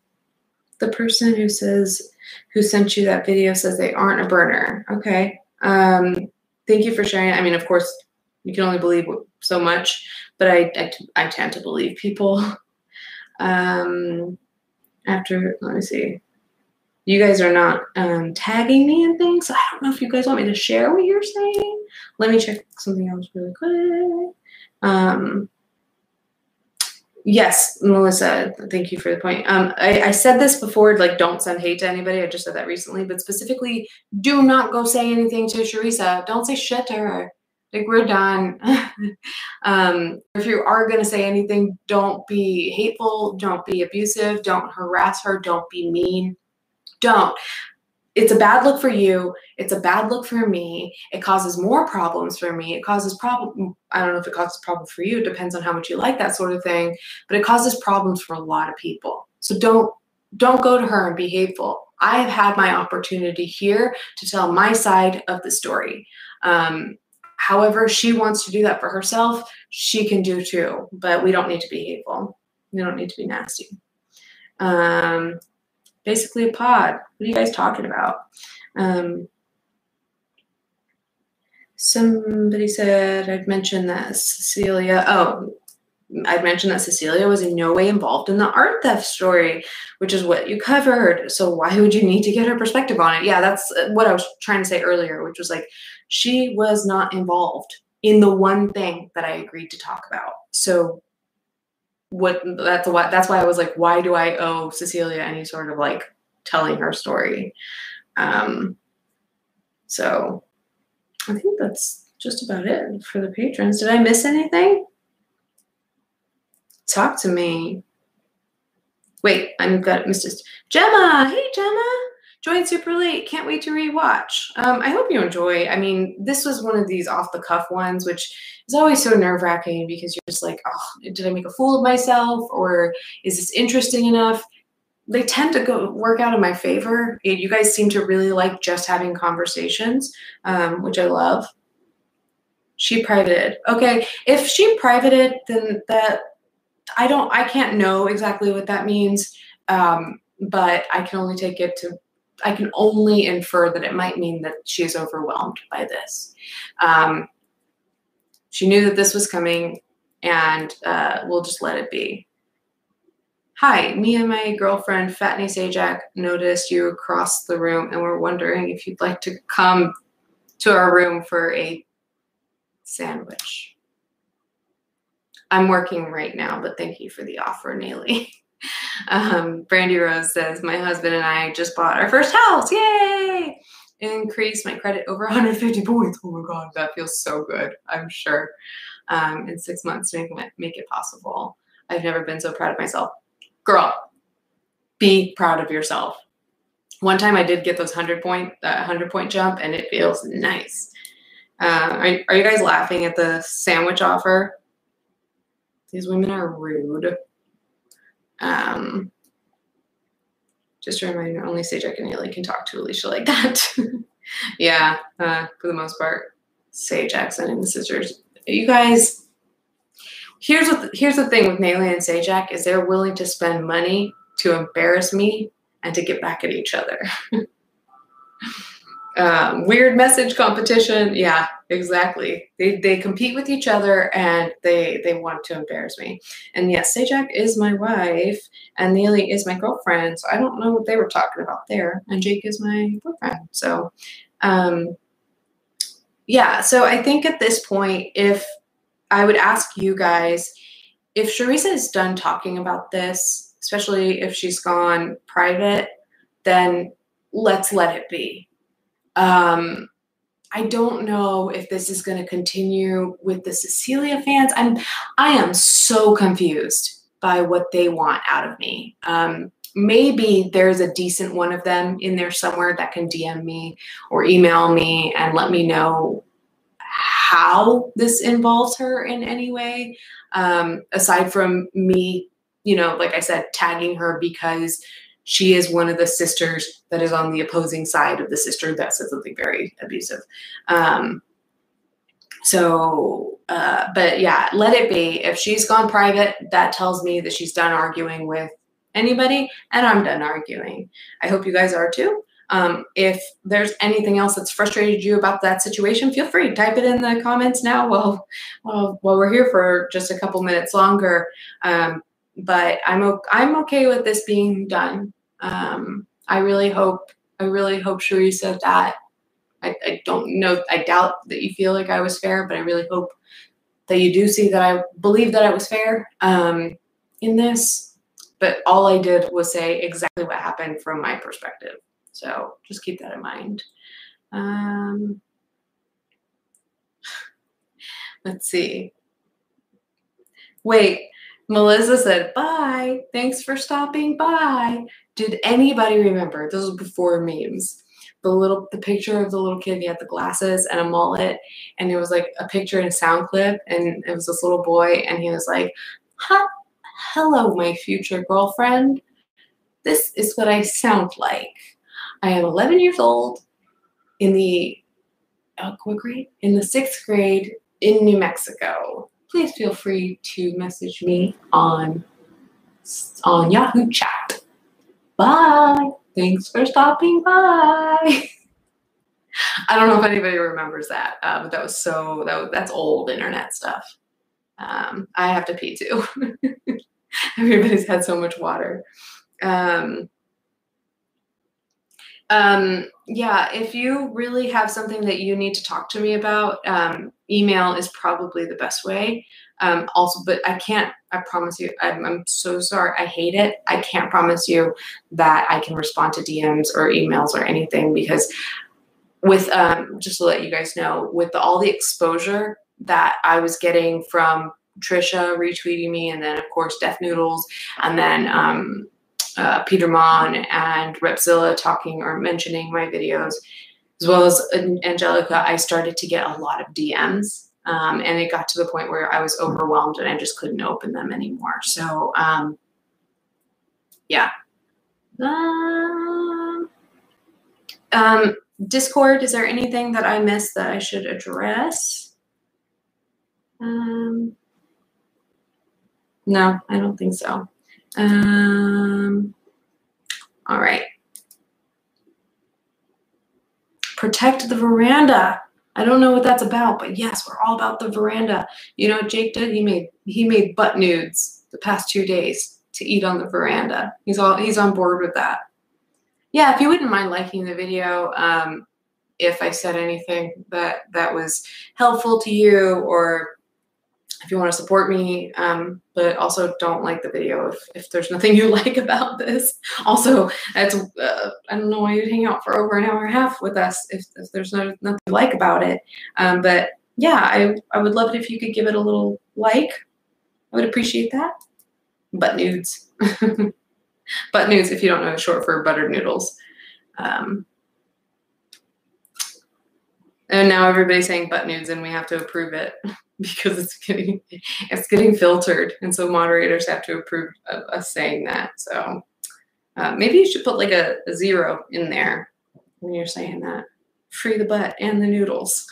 the person who says who sent you that video says they aren't a burner. Okay. Um, thank you for sharing. I mean, of course, you can only believe so much, but I, I, I tend to believe people. Um, after, let me see. You guys are not um, tagging me and things. So I don't know if you guys want me to share what you're saying. Let me check something else really quick. Um, yes, Melissa, thank you for the point. Um, I, I said this before, like, don't send hate to anybody. I just said that recently, but specifically, do not go say anything to Cherisa. Don't say shit to her like we're done. um, if you are going to say anything, don't be hateful, don't be abusive, don't harass her, don't be mean. Don't. It's a bad look for you. It's a bad look for me. It causes more problems for me. It causes problem. I don't know if it causes problems for you. It depends on how much you like that sort of thing. But it causes problems for a lot of people. So don't don't go to her and be hateful. I have had my opportunity here to tell my side of the story. Um, However, she wants to do that for herself, she can do too. But we don't need to be hateful. We don't need to be nasty. Um, basically, a pod. What are you guys talking about? Um, somebody said I'd mentioned that Cecilia. Oh, I'd mentioned that Cecilia was in no way involved in the art theft story, which is what you covered. So why would you need to get her perspective on it? Yeah, that's what I was trying to say earlier, which was like she was not involved in the one thing that I agreed to talk about. So what that's what that's why I was like, why do I owe Cecilia any sort of like telling her story? Um so I think that's just about it for the patrons. Did I miss anything? Talk to me. Wait, I'm got Mr. Gemma. Hey Gemma joined super late. Can't wait to rewatch. Um, I hope you enjoy. I mean, this was one of these off the cuff ones, which is always so nerve wracking because you're just like, oh, did I make a fool of myself, or is this interesting enough? They tend to go work out in my favor. You guys seem to really like just having conversations, um, which I love. She privated. Okay, if she privated, then that I don't. I can't know exactly what that means. Um, but I can only take it to I can only infer that it might mean that she is overwhelmed by this. Um, she knew that this was coming, and uh, we'll just let it be. Hi, me and my girlfriend Fatney Sajak noticed you across the room, and we're wondering if you'd like to come to our room for a sandwich. I'm working right now, but thank you for the offer, Nayli. Um, Brandy Rose says, My husband and I just bought our first house. Yay! Increased my credit over 150 points. Oh my God, that feels so good, I'm sure. Um, in six months to make, make it possible. I've never been so proud of myself. Girl, be proud of yourself. One time I did get those 100 point, uh, 100 point jump and it feels nice. Uh, are, are you guys laughing at the sandwich offer? These women are rude. Um, Just a reminder, only and Neely can talk to Alicia like that. yeah, uh, for the most part, Sage Jackson and the sisters. You guys, here's what the, here's the thing with Neely and Sajak is they're willing to spend money to embarrass me and to get back at each other. um, weird message competition. Yeah, exactly. They they compete with each other and they they want to embarrass me. And yes, Sajak is my wife and Neely is my girlfriend. So I don't know what they were talking about there. And Jake is my boyfriend. So um yeah, so I think at this point, if I would ask you guys, if Cherisa is done talking about this, especially if she's gone private, then let's let it be um, I don't know if this is going to continue with the Cecilia fans. I'm I am so confused by what they want out of me. Um, maybe there's a decent one of them in there somewhere that can DM me or email me and let me know how this involves her in any way. Um, aside from me, you know, like I said, tagging her because she is one of the sisters that is on the opposing side of the sister that said something very abusive. Um, so, uh, but yeah, let it be. If she's gone private, that tells me that she's done arguing with anybody, and I'm done arguing. I hope you guys are too. Um, if there's anything else that's frustrated you about that situation, feel free type it in the comments now. Well, well, while we're here for just a couple minutes longer. Um, but I'm I'm okay with this being done. Um, I really hope I really hope Sheree that. I, I don't know. I doubt that you feel like I was fair, but I really hope that you do see that I believe that I was fair um, in this. But all I did was say exactly what happened from my perspective. So just keep that in mind. Um, let's see. Wait, Melissa said, bye. Thanks for stopping by. Did anybody remember? This was before memes. The little the picture of the little kid, he had the glasses and a mullet, and it was like a picture in a sound clip, and it was this little boy, and he was like, huh, hello, my future girlfriend. This is what I sound like. I am 11 years old in the uh, what grade? In the sixth grade in New Mexico please feel free to message me on on Yahoo Chat. Bye. Thanks for stopping by. I don't know if anybody remembers that, uh, but that was so that was, that's old internet stuff. Um, I have to pee too. Everybody's had so much water. Um, um, yeah, if you really have something that you need to talk to me about, um, email is probably the best way. Um, also, but I can't, I promise you, I'm, I'm, so sorry. I hate it. I can't promise you that I can respond to DMs or emails or anything because with, um, just to let you guys know, with the, all the exposure that I was getting from Trisha retweeting me, and then of course Def Noodles, and then um, uh, Petermon and Repzion talking or mentioning my videos, as well as Angelica, I started to get a lot of DMs. Um, and it got to the point where I was overwhelmed and I just couldn't open them anymore. So, um, yeah. Um, um, Discord, is there anything that I missed that I should address? Um, no, I don't think so. Um, all right. Protect the veranda. I don't know what that's about, but yes, we're all about the veranda. You know Jake did? He made he made butt nudes the past two days to eat on the veranda. He's all he's on board with that. Yeah, if you wouldn't mind liking the video, um, if I said anything that that was helpful to you or if you want to support me, um, but also don't like the video if, if there's nothing you like about this. Also, that's uh, I don't know why you'd hang out for over an hour and a half with us if, if there's no, nothing you like about it. Um, but yeah, I, I would love it if you could give it a little like. I would appreciate that. Butt nudes. butt nudes, if you don't know, short for buttered noodles. Um, and now everybody's saying butt nudes and we have to approve it. because it's getting it's getting filtered, and so moderators have to approve of us saying that. So Uh, maybe you should put like a, a zero in there when you're saying that. Free the butt and the noodles.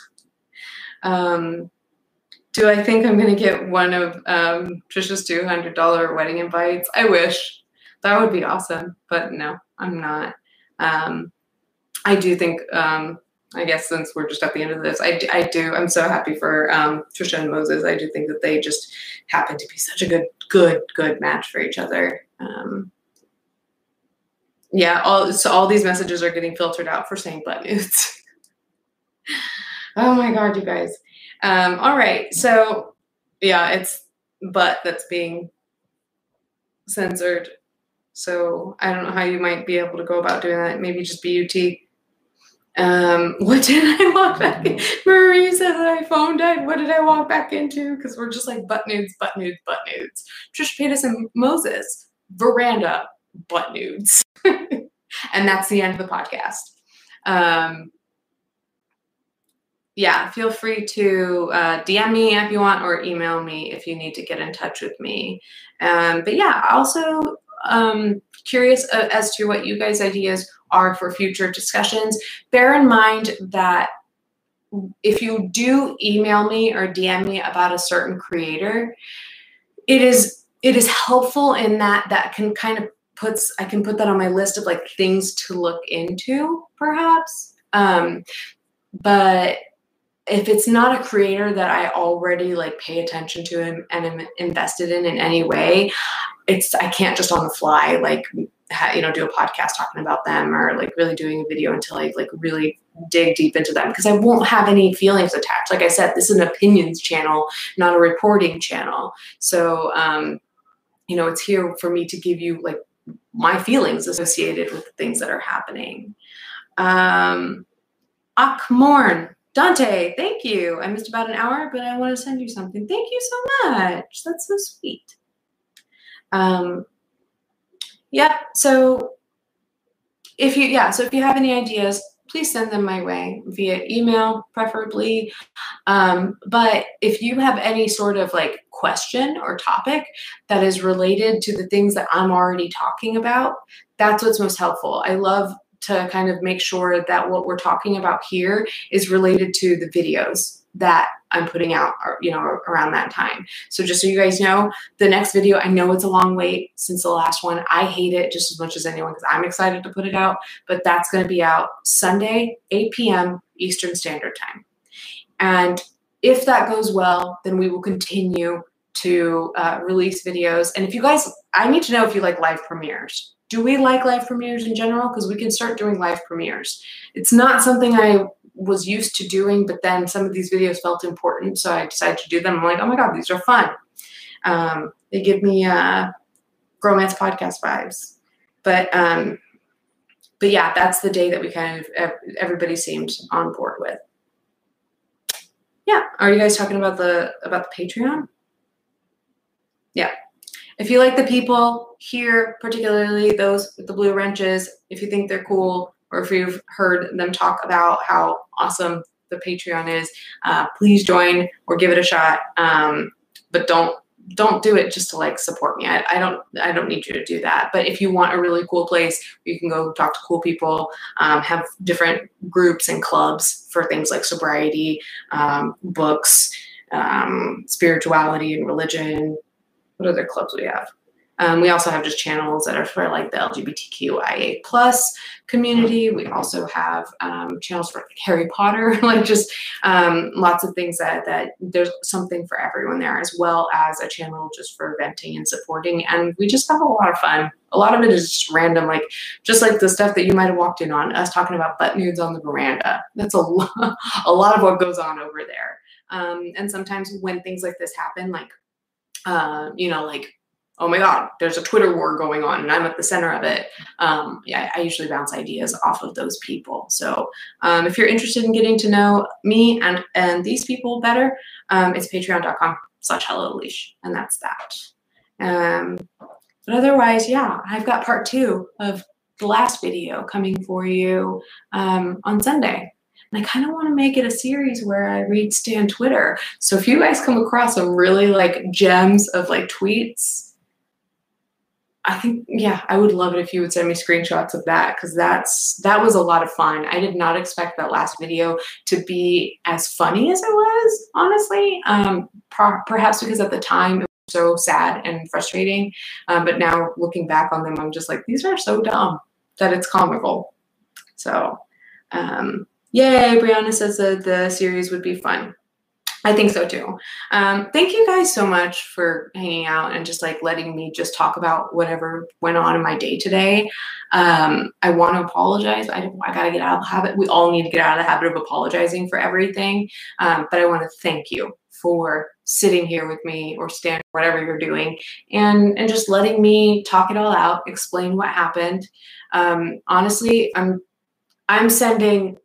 Um, do I think I'm going to get one of um, Trisha's $200 wedding invites? I wish. That would be awesome. But no, I'm not. Um, I do think, um, I guess since we're just at the end of this, I, I do, I'm so happy for um, Trisha and Moses. I do think that they just happen to be such a good, good, good match for each other. Um, yeah, all so all these messages are getting filtered out for saying butt nudes. oh my god, you guys. Um, all right, so yeah, it's butt that's being censored. So I don't know how you might be able to go about doing that. Maybe just BUT. Um, what did I walk back in? Marie that my phone died. What did I walk back into? Because we're just like butt nudes, butt nudes, butt nudes. Trish Paytas and Moses, veranda, butt nudes. and that's the end of the podcast. Um, yeah, feel free to uh, DM me if you want or email me if you need to get in touch with me. Um, but yeah, also um, curious uh, as to what you guys' ideas are for future discussions. Bear in mind that if you do email me or DM me about a certain creator, it is it is helpful in that that can kind of puts I can put that on my list of like things to look into, perhaps. Um, but if it's not a creator that I already like pay attention to and, and am invested in in any way, it's I can't just on the fly like ha, you know do a podcast talking about them or like really doing a video until I like really dig deep into them because I won't have any feelings attached. Like I said, this is an opinions channel, not a reporting channel. So um, you know, it's here for me to give you like my feelings associated with the things that are happening. Um, Akmorn, Dante, thank you. I missed about an hour, but I want to send you something. Thank you so much. That's so sweet. Um, yeah, so if you, yeah, so if you have any ideas, please send them my way via email, preferably. Um, but if you have any sort of like question or topic that is related to the things that I'm already talking about, that's what's most helpful. I love to kind of make sure that what we're talking about here is related to the videos that I'm putting out, you know, around that time. So just so you guys know, the next video, I know it's a long wait since the last one. I hate it just as much as anyone because I'm excited to put it out, but that's going to be out Sunday, 8 p.m. Eastern Standard Time. And if that goes well, then we will continue to uh, release videos. And if you guys, I need to know if you like live premieres. Do we like live premieres in general? Because we can start doing live premieres. It's not something I was used to doing, but then some of these videos felt important, so I decided to do them. I'm like, oh my god, these are fun. Um, they give me uh, romance podcast vibes, but um, but yeah, that's the day that we kind of everybody seemed on board with. Yeah, are you guys talking about the about the Patreon? Yeah. If you like the people here, particularly those with the blue wrenches, if you think they're cool, or if you've heard them talk about how awesome the Patreon is, uh, please join or give it a shot. Um, but don't don't do it just to like support me. I, I, don't I don't need you to do that. But if you want a really cool place where you can go talk to cool people, um, have different groups and clubs for things like sobriety, um, books, um, spirituality and religion. What other clubs we have? Um, we also have just channels that are for like the LGBTQIA plus community. We also have um, channels for like Harry Potter, like just um, lots of things that that there's something for everyone there, as well as a channel just for venting and supporting. And we just have a lot of fun. A lot of it is just random, like just like the stuff that you might have walked in on us talking about butt nudes on the veranda. That's a lot, a lot of what goes on over there. Um, and sometimes when things like this happen, like uh, you know, like oh my God, there's a Twitter war going on and I'm at the center of it. Um, yeah, I usually bounce ideas off of those people. So um, if you're interested in getting to know me and, and these people better, um, it's patreon.com slash hello leesh. And that's that. Um, but otherwise, yeah, I've got part two of the last video coming for you um, on Sunday. And I kind of want to make it a series where I read Stan Twitter. So if you guys come across some really like gems of like tweets, I think yeah, I would love it if you would send me screenshots of that because that's that was a lot of fun. I did not expect that last video to be as funny as it was, honestly. Um, per- perhaps because at the time it was so sad and frustrating, um, but now looking back on them, I'm just like these are so dumb that it's comical. So, um, yay! Brianna says that the series would be fun. I think so too. Um, thank you guys so much for hanging out and just like letting me just talk about whatever went on in my day today. Um, I want to apologize. I, I got to get out of the habit. We all need to get out of the habit of apologizing for everything. Um, but I want to thank you for sitting here with me or stand whatever you're doing and and just letting me talk it all out, explain what happened. Um, honestly, I'm I'm sending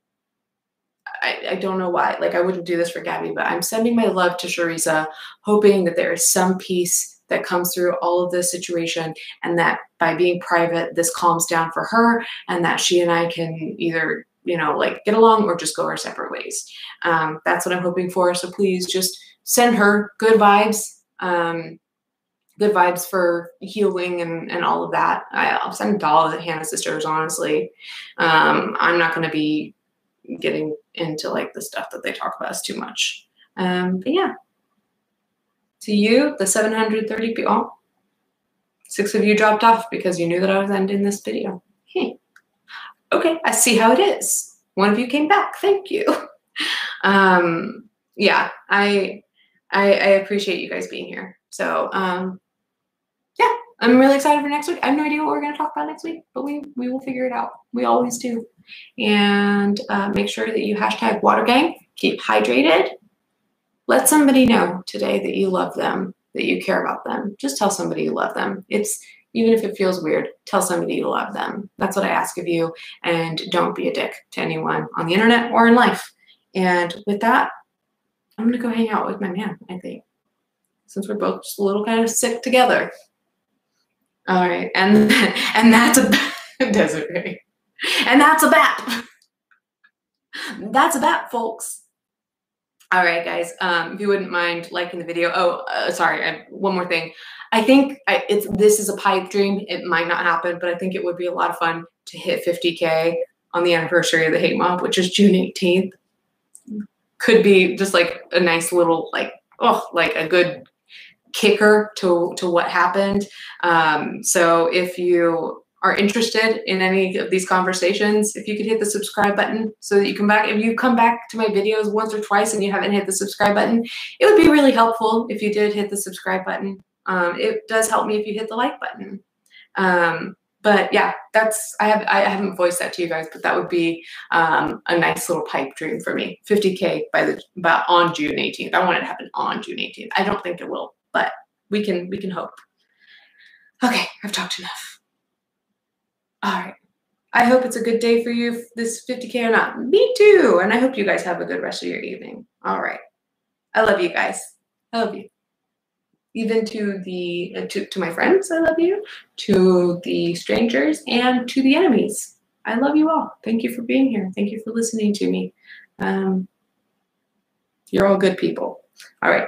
I, I, don't know why. Like I wouldn't do this for Gabbie, but I'm sending my love to Cherisa, hoping that there is some peace that comes through all of this situation and that by being private, this calms down for her and that she and I can either, you know, like get along or just go our separate ways. Um, that's what I'm hoping for. So please just send her good vibes. Um, good vibes for healing and, and all of that. I, will send all of the Hanna sisters, honestly. Um, I'm not going to be getting into like the stuff that they talk about is too much. Um, but yeah. To you, the 730 people, oh, six of you dropped off because you knew that I was ending this video. Hey. Okay, I see how it is. One of you came back. Thank you. Um, yeah, I, I I appreciate you guys being here. So um, I'm really excited for next week. I have no idea what we're going to talk about next week, but we we will figure it out. We always do. And uh, make sure that you hashtag Water Gang. Keep hydrated. Let somebody know today that you love them, that you care about them. Just tell somebody you love them. It's even if it feels weird, tell somebody you love them. That's what I ask of you. And don't be a dick to anyone on the internet or in life. And with that, I'm gonna go hang out with my man, I think. Since we're both just a little kind of sick together. All right, and and that's a Desiree. And that's a bat. that's a bat, folks. All right, guys. Um, if you wouldn't mind liking the video. Oh, uh, sorry. I, one more thing. I think I, it's this is a pipe dream. It might not happen, but I think it would be a lot of fun to hit 50k on the anniversary of the hate mob, which is June 18th. Could be just like a nice little like oh like a good kicker to to what happened. Um, so if you are interested in any of these conversations, if you could hit the subscribe button so that you come back. If you come back to my videos once or twice and you haven't hit the subscribe button, it would be really helpful if you did hit the subscribe button. Um, it does help me if you hit the like button. Um, but yeah, that's I have I haven't voiced that to you guys, but that would be um, a nice little pipe dream for me. 50k by the about on June 18th. I want it to happen on June 18th. I don't think it will, but we can we can hope. Okay, I've talked enough. All right. I hope it's a good day for you, this 50K or not. Me too. And I hope you guys have a good rest of your evening. All right. I love you guys. I love you. Even to the uh, to, to my friends, I love you. To the strangers and to the enemies. I love you all. Thank you for being here. Thank you for listening to me. Um, you're all good people. All right.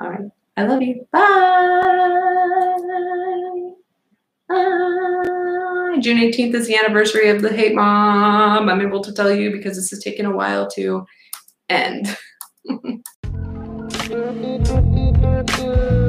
All right. I love you. Bye. Bye. June 18th is the anniversary of the hate mom. I'm able to tell you because this has taken a while to end.